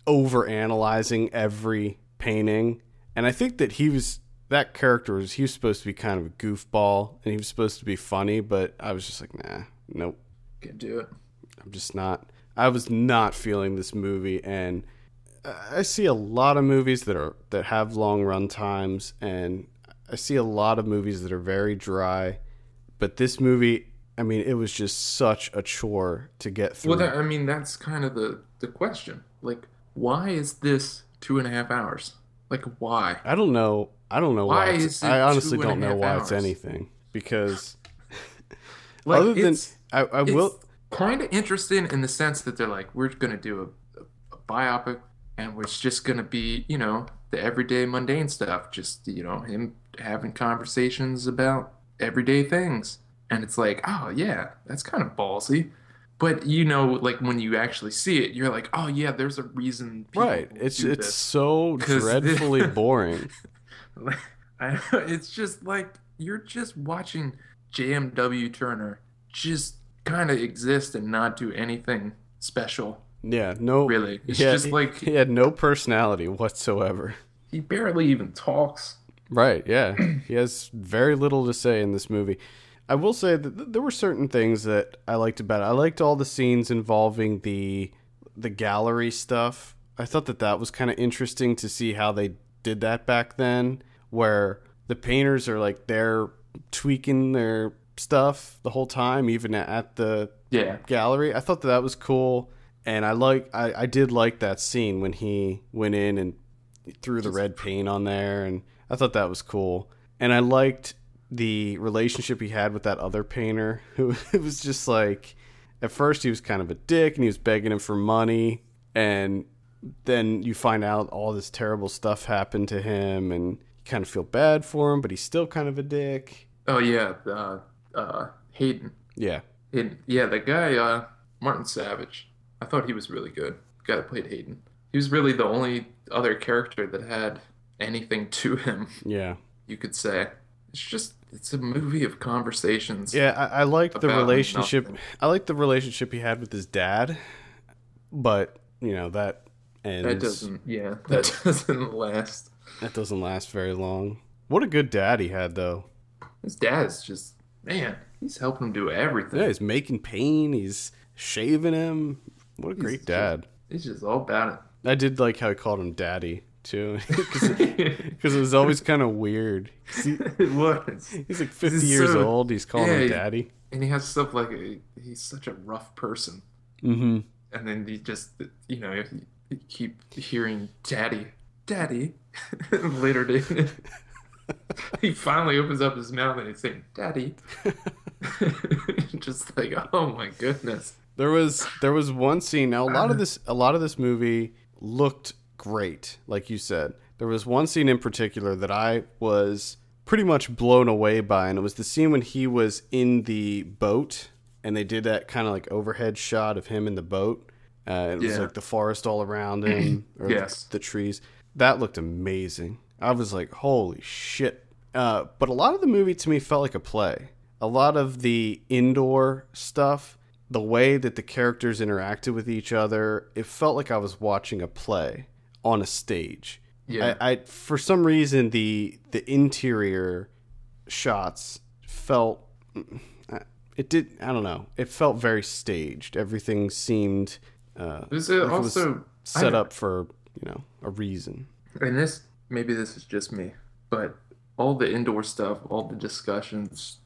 over analyzing every painting and i think that he was that character was he was supposed to be kind of a goofball and he was supposed to be funny but i was just like nah nope can't do it. i'm just not i was not feeling this movie and I- see a lot of movies that are that have long run times and i see a lot of movies that are very dry but this movie i mean it was just such a chore to get through Well, that, I mean, that's kind of the the question. Like, why is this two and a half hours? Like, why? I don't know. I don't know why. Why it's- is it I honestly don't know why it's anything because Like, other than it's, I, I it's will. kind of interesting in the sense that they're like, we're gonna do a, a, a biopic, and it's just gonna be, you know, the everyday mundane stuff. Just you know, him having conversations about everyday things, and it's like, oh yeah, that's kind of ballsy. But you know, like when you actually see it, you're like, oh yeah, there's a reason. people Right. It's it's this. so dreadfully boring. Like, I, it's just like you're just watching JMW Turner just kind of exist and not do anything special. Yeah. No. Really, it's had- just like he had no personality whatsoever. he barely even talks. Right. Yeah. he has very little to say in this movie. I will say that there were certain things that I liked about it. I liked all the scenes involving the the gallery stuff. I thought that that was kind of interesting to see how they did that back then, where the painters are like they're tweaking their stuff the whole time, even at the Yeah, gallery. I thought that, that was cool, and I like I, I did like that scene when he went in and threw the red paint on there, and I thought that was cool. And I liked the relationship he had with that other painter, who it was just like at first he was kind of a dick and he was begging him for money, and then you find out all this terrible stuff happened to him, and you kind of feel bad for him, but he's still kind of a dick. Oh yeah, uh, uh, Haydon. Yeah, Haydon. Yeah, the guy, uh, Martin Savage. I thought he was really good. The guy that played Haydon. He was really the only other character that had anything to him. yeah. You could say. It's just it's a movie of conversations. Yeah, I, I liked the relationship. nothing. I liked the relationship he had with his dad, but you know that ends. That doesn't. Yeah, that doesn't last. that doesn't last very long. What a good dad he had, though. His dad's just man. He's helping him do everything. Yeah, he's making pain. He's shaving him. What a great just- dad. He's just all about it. I did like how he called him daddy too, because it. was always kind of weird. he- it was. he's like fifty He's years so- old. He's calling yeah, him daddy. And he has stuff like a, he's such a rough person. Mm-hmm. And then he just you know you, you keep hearing daddy, daddy. Later day, he finally opens up his mouth and he's saying daddy. just like oh my goodness. There was there was one scene. Now a lot of this a lot of this movie looked great, like you said. There was one scene in particular that I was pretty much blown away by, and it was the scene when he was in the boat, and they did that kind of like overhead shot of him in the boat. Uh, it was Yeah. like the forest all around him, or Yes. the, the trees. That looked amazing. I was like, "Holy shit!" Uh, but a lot of the movie to me felt like a play. A lot of the indoor stuff, the way that the characters interacted with each other, it felt like I was watching a play on a stage. Yeah. I, I for some reason the the interior shots felt it did I don't know it felt very staged. Everything seemed uh, It was like it was also set I- up for you know a reason. and this maybe this is just me, but all the indoor stuff, all the discussions,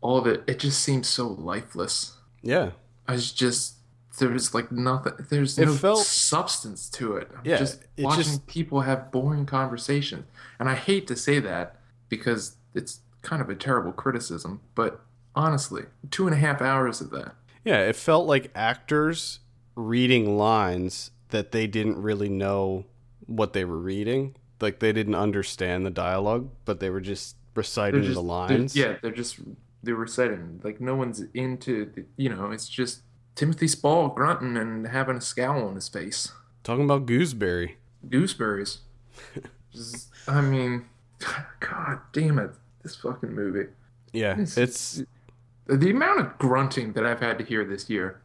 all of it, it just seems so lifeless. Yeah, I was just there was like nothing. There's It no felt- substance to it. I'm Yeah, just watching just- people have boring conversations, and I hate to say that because it's kind of a terrible criticism, but honestly, two and a half hours of that. yeah. It felt like actors reading lines that they didn't really know what they were reading. Like they didn't understand the dialogue, but they were just reciting just the they're- lines. yeah, they're just they're reciting. Like no one's into the, you know. It's just Timothy Spall grunting and having a scowl on his face. Talking about gooseberry. Gooseberries. Just- I mean, God damn it! This fucking movie. Yeah, It's- it's The amount of grunting that I've had to hear this year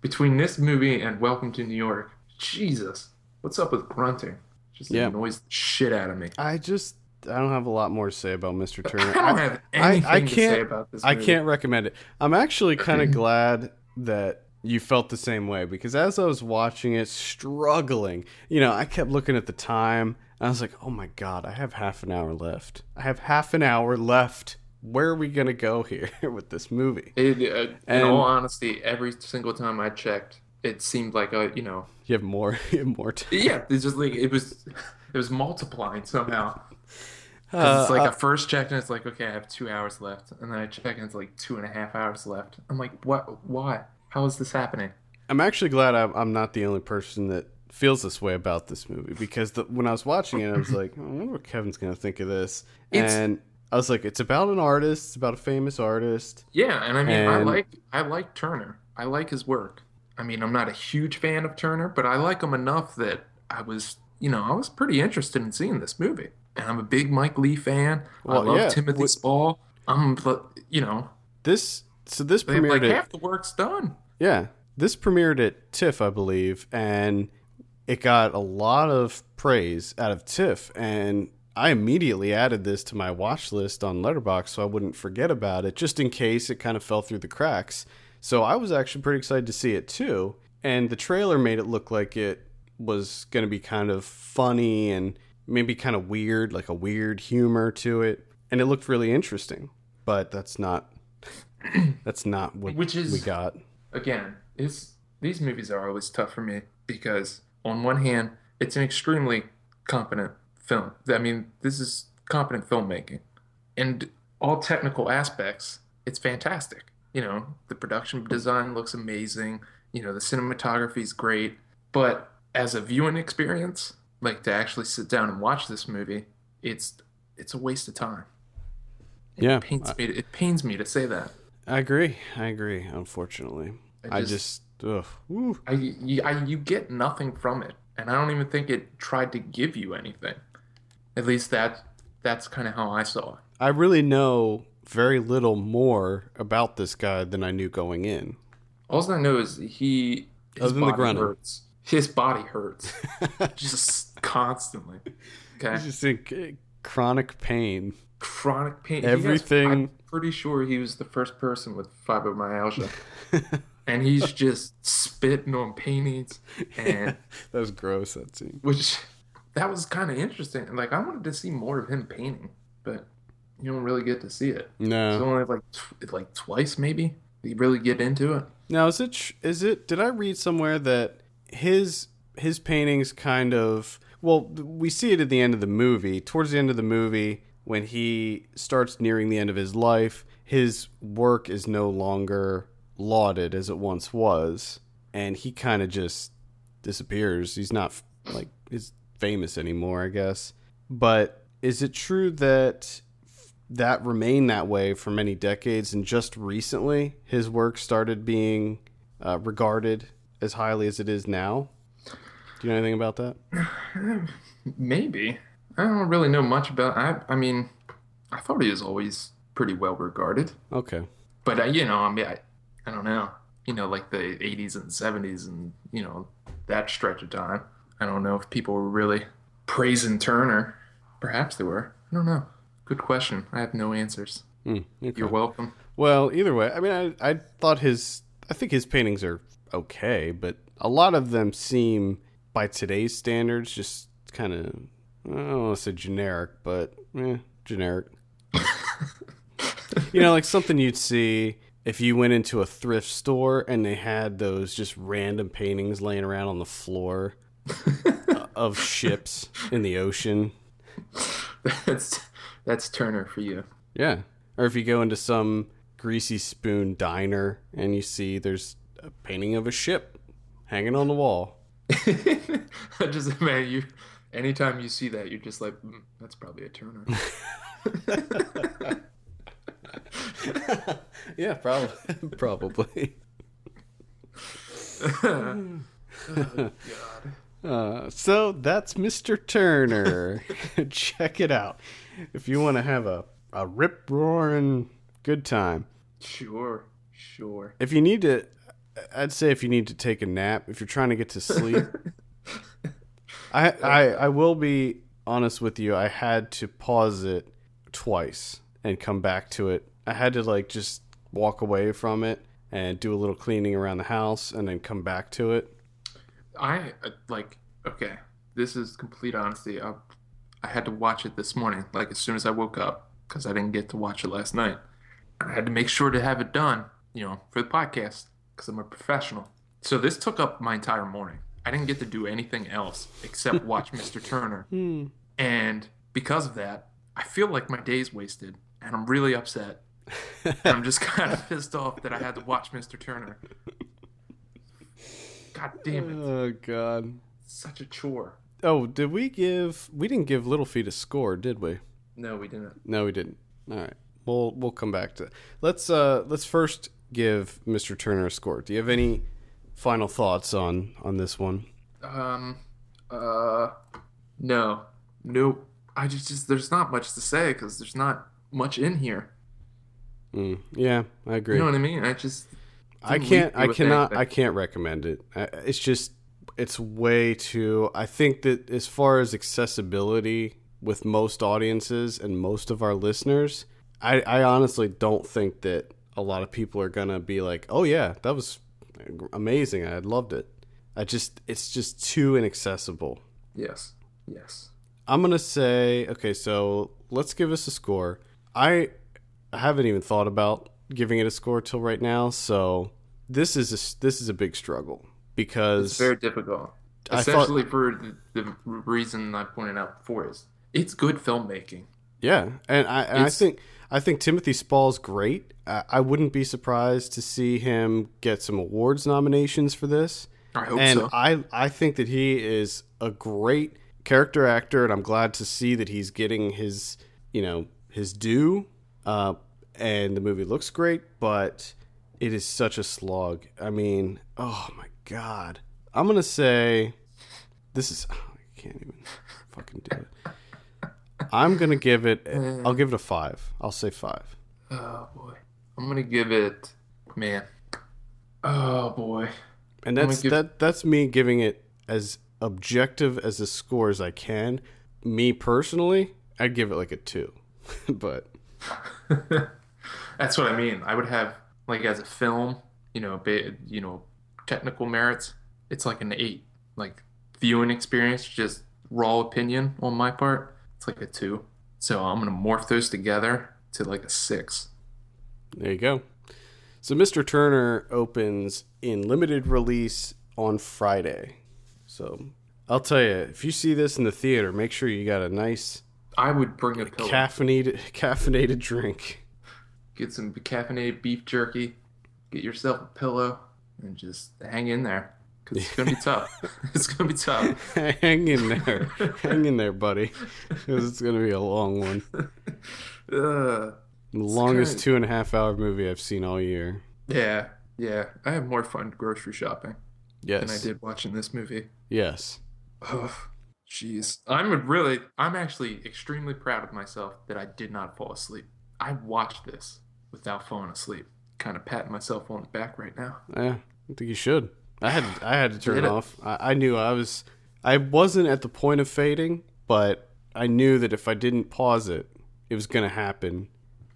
between this movie and Welcome to New York. Jesus, what's up with grunting? Just Yeah. annoys the shit out of me. I just I don't have a lot more to say about Mr. Turner. I don't have anything I to can't- say about this. I can't recommend it. I'm actually kind of glad that you felt the same way because as I was watching it, struggling, you know, I kept looking at the time. And I was like, oh my god, I have half an hour left. I have half an hour left. Where are we gonna go here with this movie? It, uh, in all honesty, every single time I checked, it seemed like a you know, You have more, you have more time. yeah, it's just like it was, it was multiplying somehow. 'Cause Uh, it's like uh, I first checked and it's like okay, I have two hours left, and then I check and it's like two and a half hours left. I'm like, what? Why? How is this happening? I'm actually glad I'm, I'm not the only person that feels this way about this movie because the, when I was watching it, I was like, I wonder what Kevin's going to think of this. It's- and I was like, it's about an artist, it's about a famous artist. Yeah, and I mean, I like I like Turner. I like his work. I mean, I'm not a huge fan of Turner, but I like him enough that I was, you know, I was pretty interested in seeing this movie. And I'm a big Mike Leigh fan. Well, I love yeah, Timothy what- Spall. I'm, you know, This so this have like premiered at half the work's done. yeah this premiered at TIFF, I believe, and it got a lot of praise out of TIFF, and I immediately added this to my watch list on Letterboxd so I wouldn't forget about it, just in case it kind of fell through the cracks. So I was actually pretty excited to see it too, and the trailer made it look like it was going to be kind of funny and maybe kind of weird, like a weird humor to it, and it looked really interesting. But that's not that's not what Which is- we got. Again, it's these movies are always tough for me because on one hand, it's an extremely competent film. I mean, this is competent filmmaking. And all technical aspects, it's fantastic. You know, the production design looks amazing. You know, the cinematography is great. But as a viewing experience, like to actually sit down and watch this movie, it's it's a waste of time. It Yeah, pains I- me. To, it pains me to say that. I agree. I agree. Unfortunately, I I just- just, ugh, woo. I, you, I, you get nothing from it, and I don't even think it tried to give you anything. At least that that's kind of how I saw it. I really know very little more about this guy than I knew going in. All I know is he Other than the grunting. hurts. His body hurts just constantly. Okay, He's just in chronic pain. chronic pain. He has- Everything- I'm pretty sure he was the first person with fibromyalgia, and he's just spitting on paintings, and that was gross. That scene. which that was kind of interesting. Like I wanted to see more of him painting, but you don't really get to see it. It's No. only like tw- like twice maybe. You really get into it. Now is it? Is it? Did I read somewhere that his his paintings kind of? Well, we see it at the end of the movie. Towards the end of the movie, when he starts nearing the end of his life, his work is no longer lauded as it once was, and he kind of just disappears. He's not like is famous anymore, I guess. But is it true that that remained that way for many decades, and just recently his work started being uh, regarded as highly as it is now? Do you know anything about that? Maybe I don't really know much about. I I mean, I thought he was always pretty well regarded. Okay. But uh, you know, I mean, I, I don't know. You know, like the '80s and '70s, and you know that stretch of time. I don't know if people were really praising Turner. Perhaps they were. I don't know. Good question. I have no answers. Hmm, okay. You're welcome. Well, either way, I mean, I, I thought his, I think his paintings are okay, but a lot of them seem, by today's standards, just kind of, I don't want to say generic, but eh, generic. you know, like something you'd see if you went into a thrift store and they had those just random paintings laying around on the floor of ships in the ocean. That's that's Turner for you. Yeah. Or if you go into some greasy spoon diner and you see there's a painting of a ship hanging on the wall. I just man, you anytime you see that, you're just like, mm, that's probably a Turner. yeah, probably. probably. oh, God. Uh, so that's Mr. Turner. Check it out if you want to have a, a rip roaring good time. Sure, sure. If you need to, I'd say if you need to take a nap, if you're trying to get to sleep, I, I I will be honest with you. I had to pause it twice and come back to it. I had to like just walk away from it and do a little cleaning around the house and then come back to it. I uh, like okay. This is complete honesty. I, I had to watch it this morning, like as soon as I woke up, because I didn't get to watch it last night. I had to make sure to have it done, you know, for the podcast, because I'm a professional. So this took up my entire morning. I didn't get to do anything else except watch Mr. Turner. And because of that, I feel like my day's wasted, and I'm really upset. and I'm just kind of pissed off that I had to watch Mr. Turner. God damn it. Oh god. Such a chore. Oh, did we give? We didn't give Little Feet a score, did we? No, we didn't. No, we didn't. All right, we'll we'll come back to. Let's uh let's first give Mr. Turner a score. Do you have any final thoughts on on this one? Um, uh, no, nope. I just, just there's not much to say because there's not much in here. Mm, yeah, I agree. You know what I mean? I just, I can't. I cannot. anything. I can't recommend it. It's just. It's way too. I think that as far as accessibility with most audiences and most of our listeners, I, I honestly don't think that a lot of people are gonna be like, "Oh yeah, that was amazing. I loved it." I just. It's just too inaccessible. Yes, yes. I'm gonna say okay. So let's give us a score. I haven't even thought about giving it a score till right now. So this is a, this is a big struggle because It's very difficult. I thought- for the, the reason I pointed out before is it's good filmmaking. yeah, and I and I think I think Timothy Spall's great. I, wouldn't be surprised to see him get some awards nominations for this. I hope and so. I I think that he is a great character actor, and I'm glad to see that he's getting his you know his due. Uh, and the movie looks great, but it is such a slog. I mean, oh my god, I'm gonna say this is I can't even fucking do it. I'm gonna give it. I'll give it a five. I'll say five. oh boy, I'm gonna give it, man. Oh boy, And that's give- that. That's me giving it as objective as a score as I can. Me personally, I'd give it like a two, but That's what I mean. I would have like as a film, you know, ba- you know, technical merits. It's like an eight. Like viewing experience, just raw opinion on my part. It's like a two. So I'm gonna morph those together to like a six. there you go. So Mr. Turner opens in limited release on Friday. So I'll tell you, if you see this in the theater, make sure you got a nice I would bring a pillow, caffeinated caffeinated drink. get some caffeinated beef jerky, get yourself a pillow, and just hang in there. Cause it's gonna be tough. it's gonna be tough. Hang in there, hang in there, buddy, because it's gonna be a long one. Ugh. Uh, the longest two and a half hour movie I've seen all year. Yeah, yeah. I have more fun grocery shopping Yes. than I did watching this movie. yes. Ugh. Jeez. I'm really, I'm actually extremely proud of myself that I did not fall asleep. I watched this without falling asleep. Kind of patting myself on the back right now. Yeah, I think you should. I had I had to turn it off. I, I knew I was I wasn't at the point of fading, but I knew that if I didn't pause it, it was gonna happen,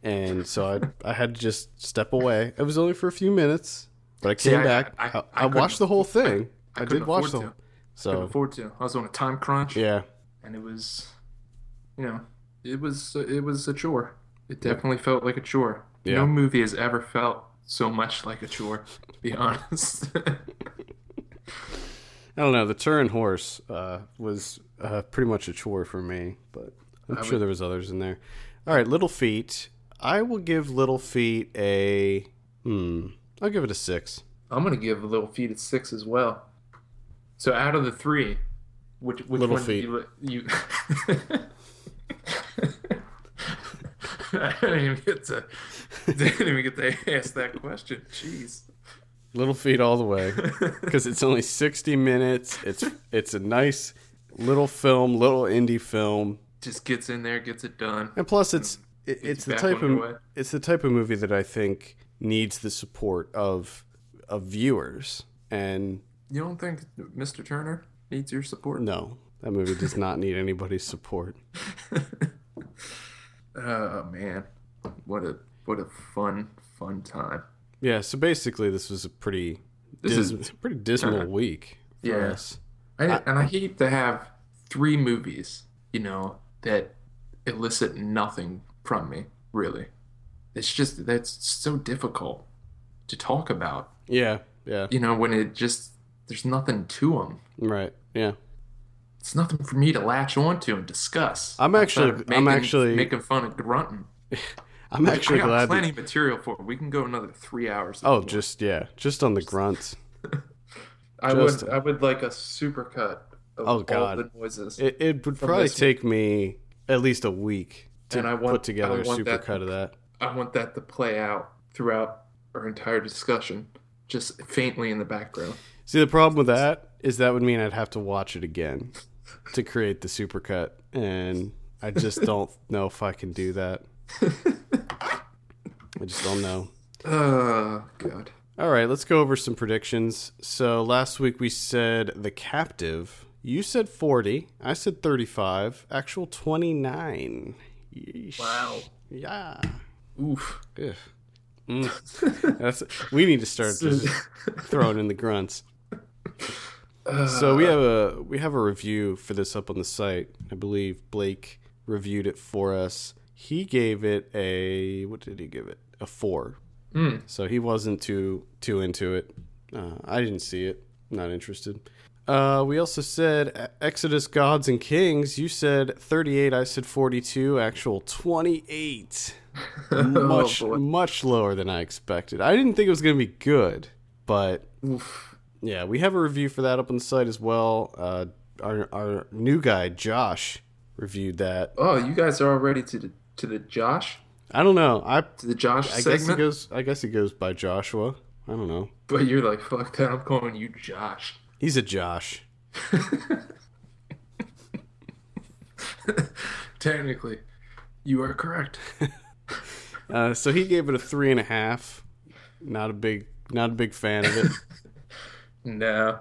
and so I I had to just step away. It was only for a few minutes, but I See, came I- back. I- I, I couldn't- watched the whole thing. I couldn't did watch the to. whole. Couldn't So afford to. I was on a time crunch. yeah, and it was you know it was it was a chore it definitely felt like a chore Yeah. no movie has ever felt so much like a chore to be honest I don't know. The Turin horse uh, was uh, pretty much a chore for me, but I'm I sure would- there was others in there. All right, Little Feet. I will give Little Feet a hmm. I'll give it a six. i'm gonna give little feet a six as well so out of the three which which Little one Feet. you, you... I didn't even get to didn't even get to ask that question. Jeez. Little Feet all the way because it's only 60 minutes. It's it's a nice little film, little indie film, Just gets in there, gets it done. and plus it's it, it's the type way. of it's the type of movie that I think needs the support of of viewers. And You don't think Mr. Turner needs your support? no, that movie does not need anybody's support. Oh man, what a what a fun fun time. Yeah, so basically this was a pretty This dis- is- pretty dismal uh, week for yeah. us. I, and I hate to have three movies, you know, that elicit nothing from me. Really, it's just that's so difficult to talk about. Yeah, yeah, You know, when it just there's nothing to them. right. Yeah. It's nothing for me to latch onto and discuss. I'm actually- of I'm making- actually- making fun of grunting. I'm actually I got glad plenty of material for it. We can go another three hours. Oh, just yeah, just on the grunts. I just- would I would like a supercut of Oh, all God. the noises. It, it would probably one. take me at least a week to want- put together a want that- supercut of that. I want that to play out throughout our entire discussion, just faintly in the background. See, the problem with that is that would mean I'd have to watch it again to create the supercut, and I just don't know if I can do that. I just don't know. Oh God. All right, let's go over some predictions. So last week we said The Captive. You said 40. I said 35. Actual 29. Yeesh. Wow. Yeah. Oof. Mm. That's we need to start just throwing in the grunts. So we have a we have a review for this up on the site. I believe Blake reviewed it for us. He gave it a what did he give it? A four. Mm. So he wasn't too too into it. Uh, I didn't see it. Not interested. Uh, we also said Exodus Gods and Kings. You said 38. I said 42. Actual 28. Much Oh, much lower than I expected. I didn't think it was going to be good, but Oof. Yeah, we have a review for that up on the site as well. Uh, our our new guy Josh reviewed that. Oh, you guys are already to the to the Josh I don't know. I to the Josh I guess he goes. I guess he goes by Joshua. I don't know. but you're like fuck that. I'm calling you Josh. He's a Josh. Technically, you are correct. Uh, so he gave it a three and a half. Not a big, not a big fan of it. No,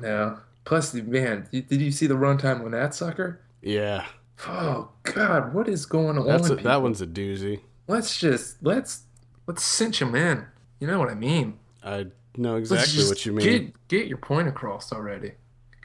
no. Plus, man, did did you see the runtime on that sucker? Yeah, Oh God, what is going on? that's a, that one's a doozy. Let's just let's let's cinch him in. You know what I mean? I know exactly what you mean. Get get your point across already.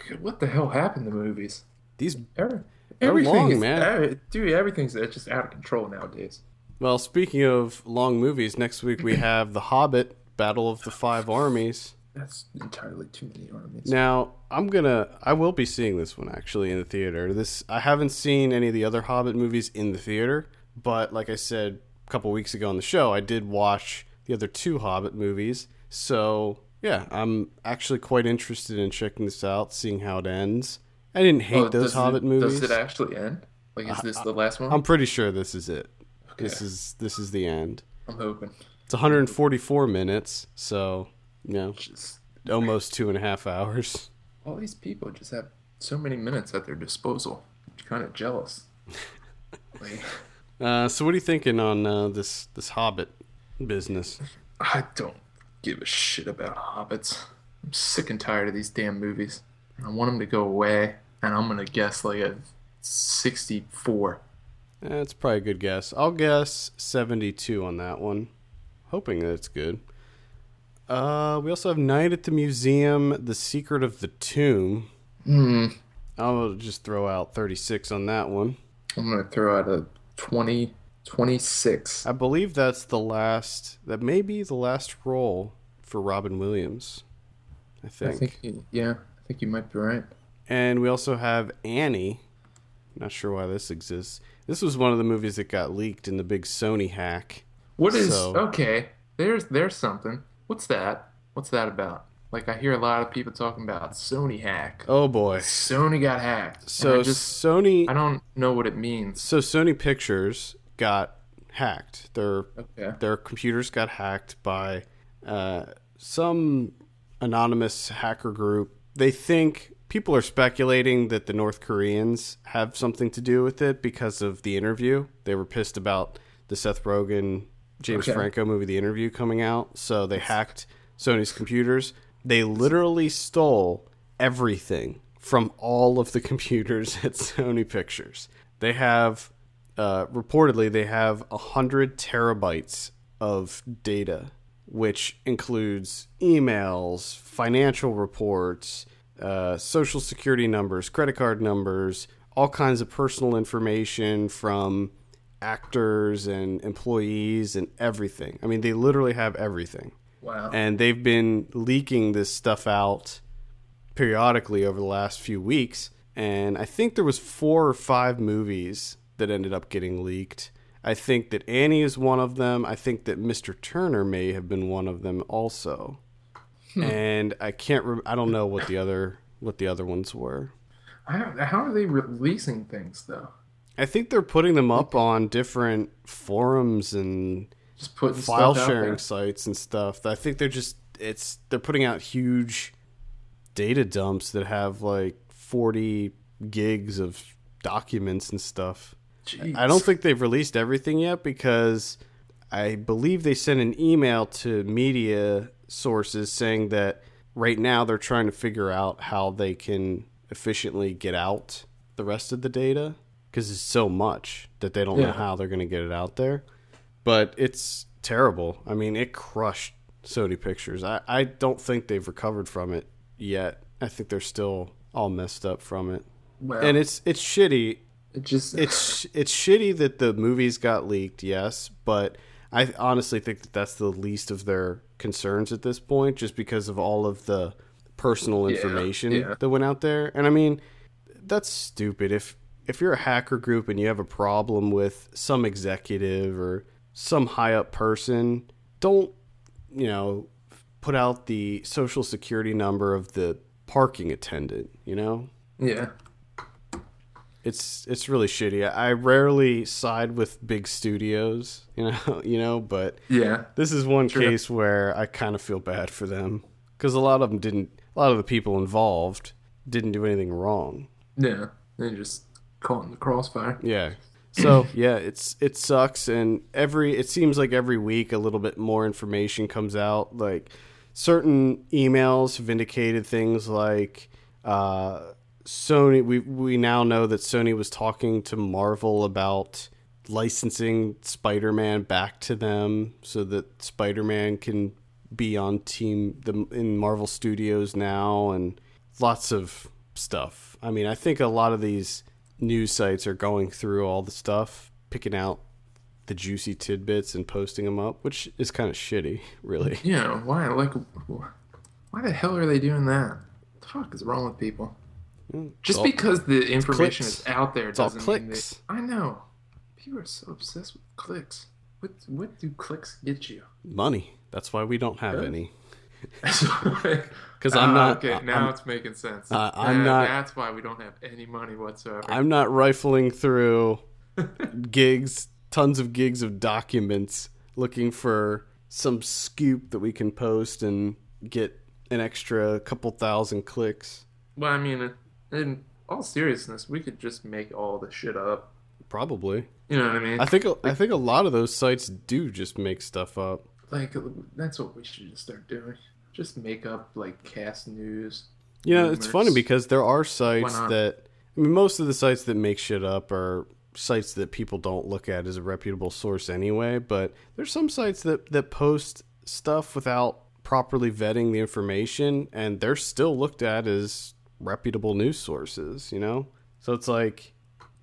God, What the hell happened to movies? These Every, everything long, is, man. every- dude, everything's uh, just out of control nowadays. well, speaking of long movies, next week we have The Hobbit: Battle of the Five Armies. That's entirely too many armies. Now, I'm gonna, I will be seeing this one actually in the theater. This I haven't seen any of the other Hobbit movies in the theater, but like I said a couple weeks ago on the show, I did watch the other two Hobbit movies. So yeah, I'm actually quite interested in checking this out, seeing how it ends. I didn't hate Oh, those Hobbit it, movies. Does it actually end? Like, is this the last one? I'm pretty sure this is it. Okay. This is this is the end. I'm hoping. It's 144 minutes, so you know, Just almost two and a half hours. all these people just have so many minutes at their disposal. kind of jealous. like, uh, so what are you thinking on uh, this this Hobbit business? I don't give a shit about hobbits. I'm sick and tired of these damn movies. I want them to go away, and I'm gonna guess like a 64. That's probably a good guess. I'll guess 72 on that one. Hoping that it's good. Uh, we also have Night at the Museum, The Secret of the Tomb. Hmm. I'll just throw out 36 on that one. I'm going to throw out a 20, 26. I believe that's the last, that may be the last role for Robin Williams. I think. I think yeah, I think you might be right. And we also have Annie. Not sure why this exists. This was one of the movies that got leaked in the big Sony hack. What is so, okay? There's there's something. What's that? What's that about? Like I hear a lot of people talking about Sony hack. Oh boy, Sony got hacked. So just, Sony, I don't know what it means. So Sony Pictures got hacked. Their okay. their computers got hacked by uh, some anonymous hacker group. They think people are speculating that the North Koreans have something to do with it because of the interview. They were pissed about the Seth Rogen James okay. Franco movie The Interview coming out, so they hacked Sony's computers. They literally stole everything from all of the computers at Sony Pictures. They have uh, reportedly they have a hundred terabytes of data, which includes emails, financial reports, uh, social security numbers, credit card numbers, all kinds of personal information from actors and employees and everything. I mean, they literally have everything. Wow. And they've been leaking this stuff out periodically over the last few weeks. And I think there was four or five movies that ended up getting leaked. I think that Annie is one of them. I think that Mr. Turner may have been one of them also. Hmm. And I can't. Re- I don't know what the other what the other ones were. How, how are they releasing things though? I think they're putting them up on different forums and just putting file sharing sites and stuff. I think they're just it's they're putting out huge data dumps that have like 40 gigs of documents and stuff. Jeez. I don't think they've released everything yet because I believe they sent an email to media sources saying that right now they're trying to figure out how they can efficiently get out the rest of the data because it's so much that they don't yeah. know how they're going to get it out there. But it's terrible. I mean, it crushed Sony Pictures. I, I don't think they've recovered from it yet. I think they're still all messed up from it. Well, and it's it's shitty. It just it's it's shitty that the movies got leaked, yes, but I honestly think that that's the least of their concerns at this point, just because of all of the personal information yeah, yeah. that went out there. And I mean, that's stupid. If if you're a hacker group and you have a problem with some executive or some high up person, don't, you know, put out the social security number of the parking attendant, you know? Yeah. It's it's really shitty. I rarely side with big studios, you know, you know, but yeah. This is one case where I kind of feel bad for them cuz a lot of them didn't a lot of the people involved didn't do anything wrong. Yeah. They just caught in the crossfire. Yeah. So yeah, it's it sucks, and every it seems like every week a little bit more information comes out. Like certain emails have indicated things like uh, Sony. We we now know that Sony was talking to Marvel about licensing Spider-Man back to them so that Spider-Man can be on team the in Marvel Studios now, and lots of stuff. I mean, I think a lot of these news sites are going through all the stuff, picking out the juicy tidbits and posting them up, which is kind of shitty, really. Yeah, why? Like, why the hell are they doing that? What the fuck is wrong with people? Mm, Just all, because the information is out there doesn't mean that. I know. People are so obsessed with clicks. What what do clicks get you? Money. That's why we don't have any. Because I'm not. Okay, now I'm, it's making sense. Uh, I'm not. That's why we don't have any money whatsoever. I'm not rifling through gigs, tons of gigs of documents, looking for some scoop that we can post and get an extra couple thousand clicks. Well, I mean, and all seriousness, we could just make all the shit up. Probably. You know what I mean? I think I think a lot of those sites do just make stuff up. like that's what we should just start doing. Just make up like cast news. You know, it's funny because there are sites that I mean most of the sites that make shit up are sites that people don't look at as a reputable source anyway, but there's some sites that that post stuff without properly vetting the information and they're still looked at as reputable news sources, you know? So it's like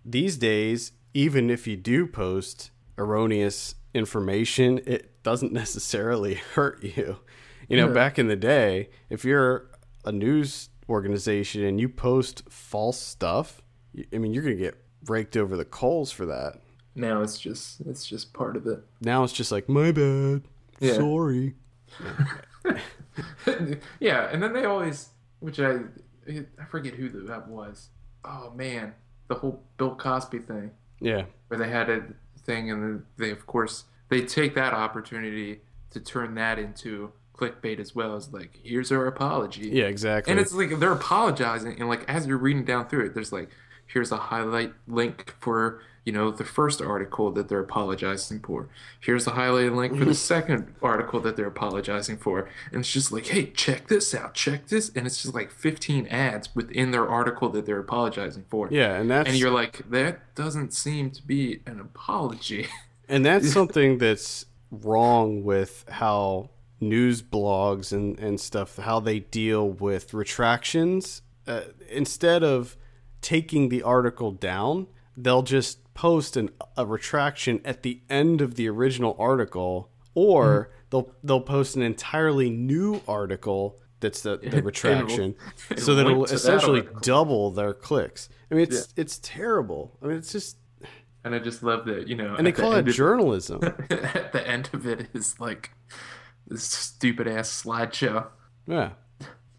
these days even if you do post erroneous information, it doesn't necessarily hurt you. You know, Yeah. back in the day, if you're a news organization and you post false stuff, I mean, you're going to get raked over the coals for that. Now it's just it's just part of it. Now it's just like, my bad. Yeah. Sorry. yeah, and then they always, which I I forget who the, that was. Oh man, the whole Bill Cosby thing. Yeah. where they had a thing and they of course they take that opportunity to turn that into clickbait as well as like here's our apology. Yeah, exactly. and it's like they're apologizing and like as you're reading down through it there's like here's a highlight link for you know the first article that they're apologizing for. Here's a highlight link for the second article that they're apologizing for. And it's just like hey check this out check this. And it's just like 15 ads within their article that they're apologizing for. Yeah, and that's and you're like, that doesn't seem to be an apology. And that's something that's wrong with how news blogs and, and stuff, how they deal with retractions. Uh, instead of taking the article down, they'll just post an, a retraction at the end of the original article, or they'll they'll post an entirely new article that's the, the retraction, and so that it'll to that essentially double their clicks. I mean, it's it's terrible. I mean, it's just, And I just love that, you know. and they the call it end of- journalism. at the end of it is like this stupid ass slideshow. Yeah.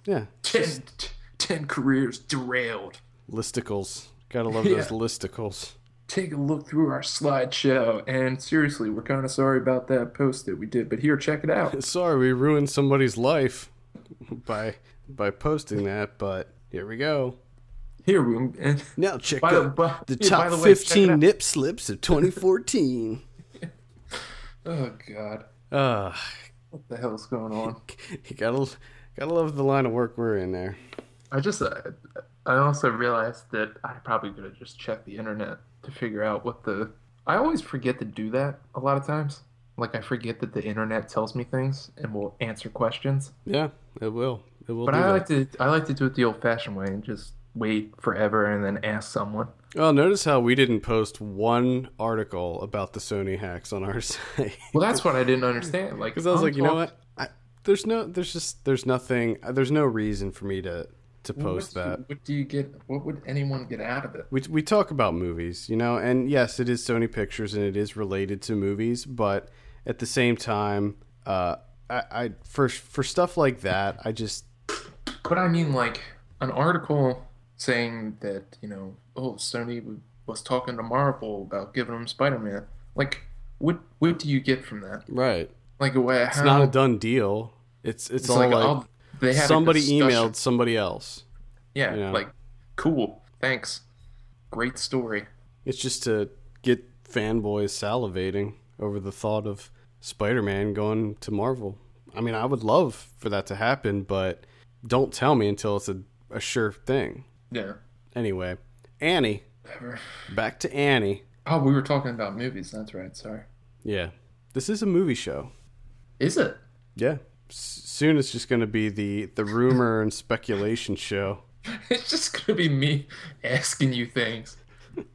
Yeah. Ten, t- 10 careers derailed. Listicles. Gotta love Yeah. those listicles. Take a look through our slideshow. And seriously, we're kind of sorry about that post that we did, but here, check it out. Sorry, we ruined somebody's life by by posting that, but here we go. Here, we and Now check By the- by- the yeah, top the way, 15 nip slips of 2014. oh god, uh, what the hell's going on? you gotta gotta love the line of work we're in there. I just, uh, I also realized that I probably could have just checked the internet to figure out what the. I always forget to do that a lot of times. Like I forget that the internet tells me things and will answer questions. Yeah, it will. It will But I that. like to, I like to do it the old-fashioned way and just wait forever and then ask someone. Well, notice how we didn't post one article about the Sony hacks on our site. Well, that's what I didn't understand. Like, Because I was like, you know what? I, there's no, there's just, there's nothing, there's no reason for me to to post do- that. What do you get? What would anyone get out of it? We we talk about movies, you know, and yes, it is Sony Pictures and it is related to movies, but at the same time, uh, I, I for for stuff like that, I just But I mean, like an article saying that you know, oh, Sony was talking to Marvel about giving them Spider-Man. Like, what what do you get from that? right. Like, wha- how, It's not a done deal. It's it's, It's all like, like, oh, they had somebody emailed somebody else. Yeah, you know. like, cool, thanks, great story. It's just to get fanboys salivating over the thought of Spider-Man going to Marvel. I mean, I would love for that to happen, but don't tell me until it's a, a sure thing. Yeah. Anyway, Annie. Back to Annie. Oh, we were talking about movies. That's right. Sorry. Yeah. This is a movie show. Is it? Yeah. S- soon it's just going to be the, the rumor and speculation show. It's just gonna be me asking you things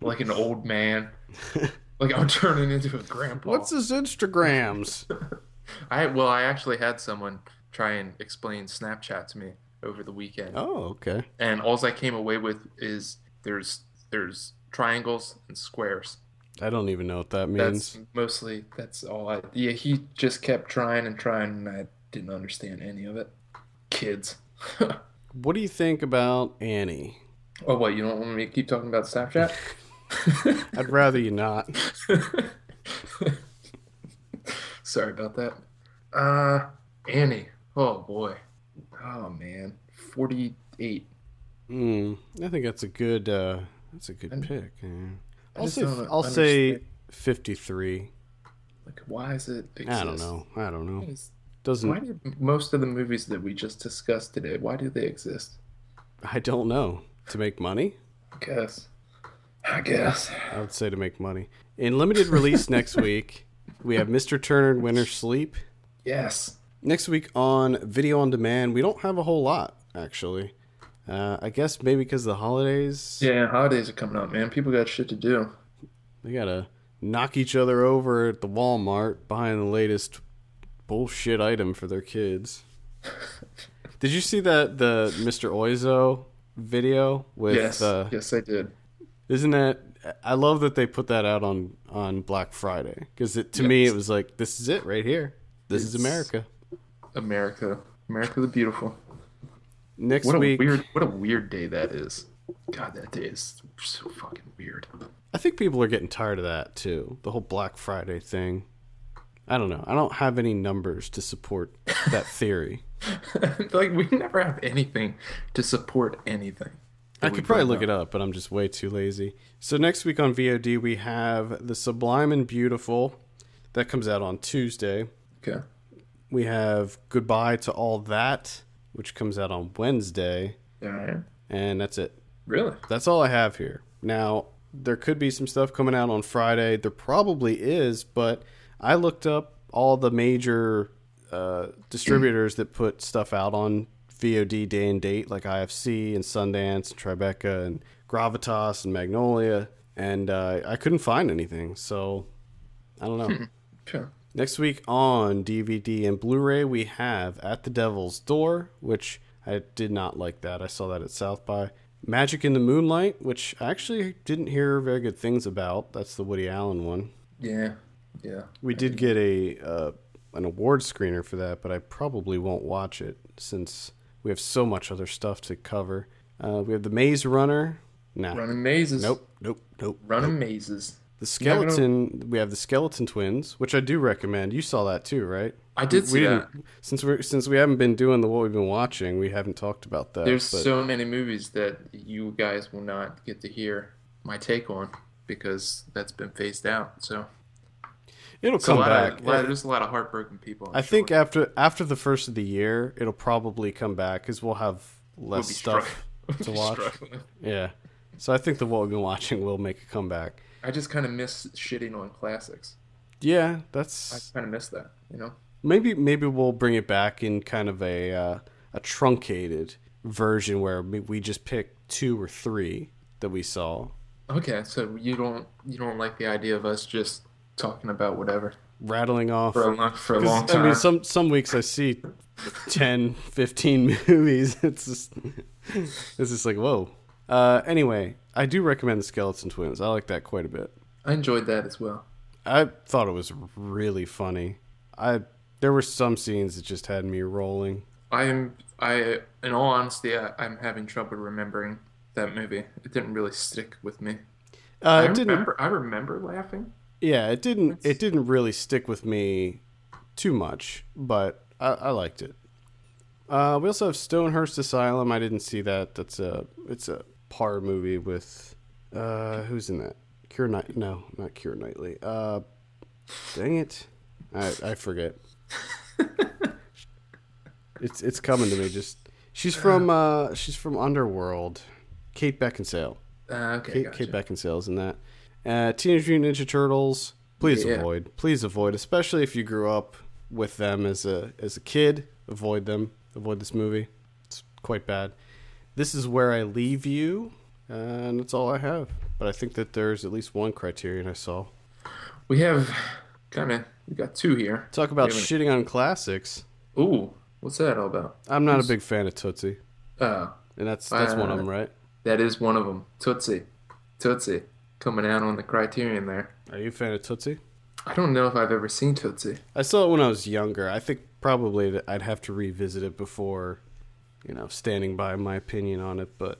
like an old man. like I'm turning into a grandpa. What's his Instagrams? I well, I actually had someone try and explain Snapchat to me over the weekend, Oh, okay. and all I came away with is there's there's triangles and squares. I don't even know what that means. That's mostly that's all I. Yeah, he just kept trying and trying, and I didn't understand any of it. Kids. What do you think about Annie? oh, what? You don't want me to keep talking about Snapchat? I'd rather you not. Sorry about that. Uh, Annie. Oh boy. Oh man. 48. Mm, I think that's a good. Uh, that's a good pick. yeah. I'll say. I'll say fifty-three. Like, why is it? I don't know. I don't know. Is- Doesn't. Why do most of the movies that we just discussed today? Why do they exist? I don't know. To make money? I guess. I guess. I would say to make money. In limited release next week, we have Mr. Turner and Winter Sleep. Yes. Next week on Video on Demand, we don't have a whole lot actually. Uh, I guess maybe because of the holidays, Yeah, holidays are coming up, man. People got shit to do. they gotta knock each other over at the Walmart buying the latest bullshit item for their kids. Did you see that the Mr. Oizo video with? yes. Uh, yes, I did. Isn't that? I love that they put that out on on Black Friday because it to me it was like this is it right here. This is America. America. America the beautiful. Next What a week, weird what a weird day that is. God, that day is so fucking weird. I think people are getting tired of that too. The whole Black Friday thing. I don't know. I don't have any numbers to support that theory. like we never have anything to support anything. I could probably look it up, but I'm just way too lazy. So next week on VOD we have The Sublime and Beautiful. That comes out on Tuesday. Okay. We have Goodbye to All That, which comes out on Wednesday, All right. and that's it. Really? That's all I have here. Now, there could be some stuff coming out on Friday. There probably is, but I looked up all the major uh, distributors that put stuff out on VOD day and date, like IFC and Sundance and Tribeca and Gravitas and Magnolia, and uh, I couldn't find anything. So I don't know. Sure. Next week on DVD and Blu-ray, we have At the Devil's Door, which I did not like that. I saw that at South by. Magic in the Moonlight, which I actually didn't hear very good things about. That's the Woody Allen one. Yeah. Yeah. We did get a uh, an award screener for that, but I probably won't watch it since we have so much other stuff to cover. Uh, we have the Maze Runner. Nah. Running mazes. Nope. Nope. Nope. Running mazes. The You're gonna- skeleton. We have the Skeleton Twins, which I do recommend. You saw that too, right? I did we see that. didn't- Since we're since we haven't been doing the what we've been watching, we haven't talked about that. There's but so many movies that you guys will not get to hear my take on because that's been phased out. So it'll It's come back. Of, lot- there's a lot of heartbroken people. I'm I think after after the first of the year, it'll probably come back because we'll have We'll less stuff struggling- to we'll watch. struggling. Yeah. So I think the what we've been watching will make a comeback. I just kind of miss shitting on classics. Yeah, that's I kind of miss that. You know. maybe maybe we'll bring it back in kind of a uh, a truncated version where we we just pick two or three that we saw. Okay, so you don't you don't like the idea of us just talking about whatever rattling off for a long, for a long time. I mean, some some weeks I see 10, 15 movies. It's just it's just like whoa. Uh, anyway, I do recommend the Skeleton Twins. I like that quite a bit. I enjoyed that as well. I thought it was really funny. I there were some scenes that just had me rolling. I'm I in all honesty I, I'm having trouble remembering that movie. It didn't really stick with me. Uh, I didn't. remember I remember laughing. Yeah, it didn't. It didn't really stick with me too much, but I, I liked it. Uh, we also have Stonehurst Asylum. I didn't see that. That's a it's a par movie with uh, who's in that? Cure Knight? No, not Keira Knightley. Uh, dang it, I I forget. it's it's coming to me. Just she's from uh, she's from Underworld. Kate Beckinsale. Uh, okay, Kate, gotcha. Kate Beckinsale's in that. Uh, Teenage Mutant Ninja Turtles. Please Yeah. avoid. Please avoid, especially if you grew up with them as a as a kid. Avoid them. Avoid this movie. It's quite bad. This is where I leave you, and that's all I have. But I think that there's at least one criterion I saw. We have kind of we got two here. Talk about shitting on classics. Ooh, what's that all about? I'm not a big fan of Tootsie, Uh, and that's that's one of Uh, them, right? that is one of them. Tootsie, Tootsie, coming out on the Criterion there. Are you a fan of Tootsie? I don't know if I've ever seen Tootsie. I saw it when I was younger. I think probably that I'd have to revisit it before, you know, standing by my opinion on it. But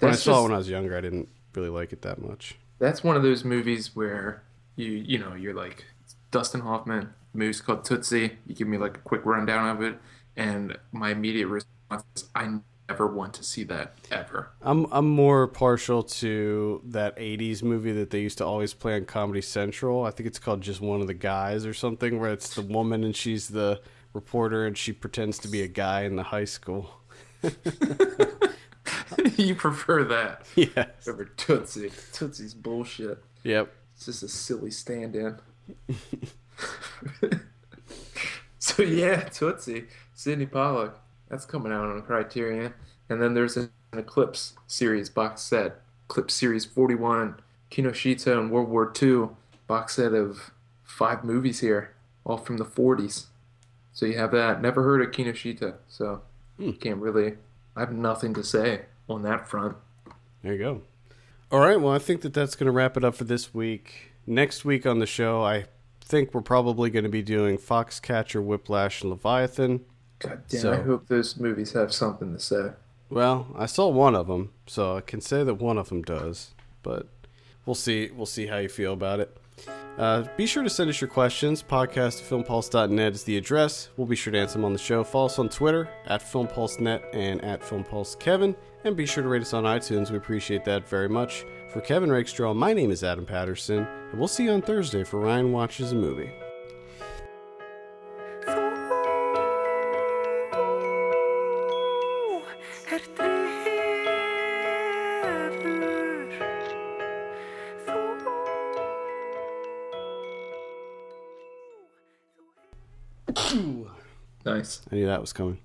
when That's I saw just- it when I was younger, I didn't really like it that much. That's one of those movies where you you know you're like Dustin Hoffman, movie's called Tootsie. You give me like a quick rundown of it, and my immediate response is I never want to see that ever. I'm I'm more partial to that '80s movie that they used to always play on Comedy Central. I think it's called Just One of the Guys or something, where it's the woman and she's the reporter and she pretends to be a guy in the high school. you prefer that Yes. over Tootsie. Tootsie's bullshit. Yep. It's just a silly stand-in. so yeah, Tootsie, Sydney Pollack. That's coming out on Criterion. And then there's an Eclipse series box set. Eclipse series 41, Kinoshita and World War II box set of five movies here, all from the 40s. So you have that. Never heard of Kinoshita, so Hmm, can't really. I have nothing to say on that front. There you go. All right. Well, I think that that's going to wrap it up for this week. Next week on the show, I think we're probably going to be doing Foxcatcher, Whiplash, and Leviathan. God damn, So- I hope those movies have something to say. Well, I saw one of them, so I can say that one of them does. But we'll see. We'll see how you feel about it. Uh, be sure to send us your questions. Podcast filmpulse.net is the address. We'll be sure to answer them on the show. Follow us on Twitter at filmpulsenet and at filmpulsekevin. And be sure to rate us on iTunes. We appreciate that very much. For Kevin Rakestraw, my name is Adam Patterson, and we'll see you on Thursday for Ryan Watches a Movie. Nice. I knew that was coming.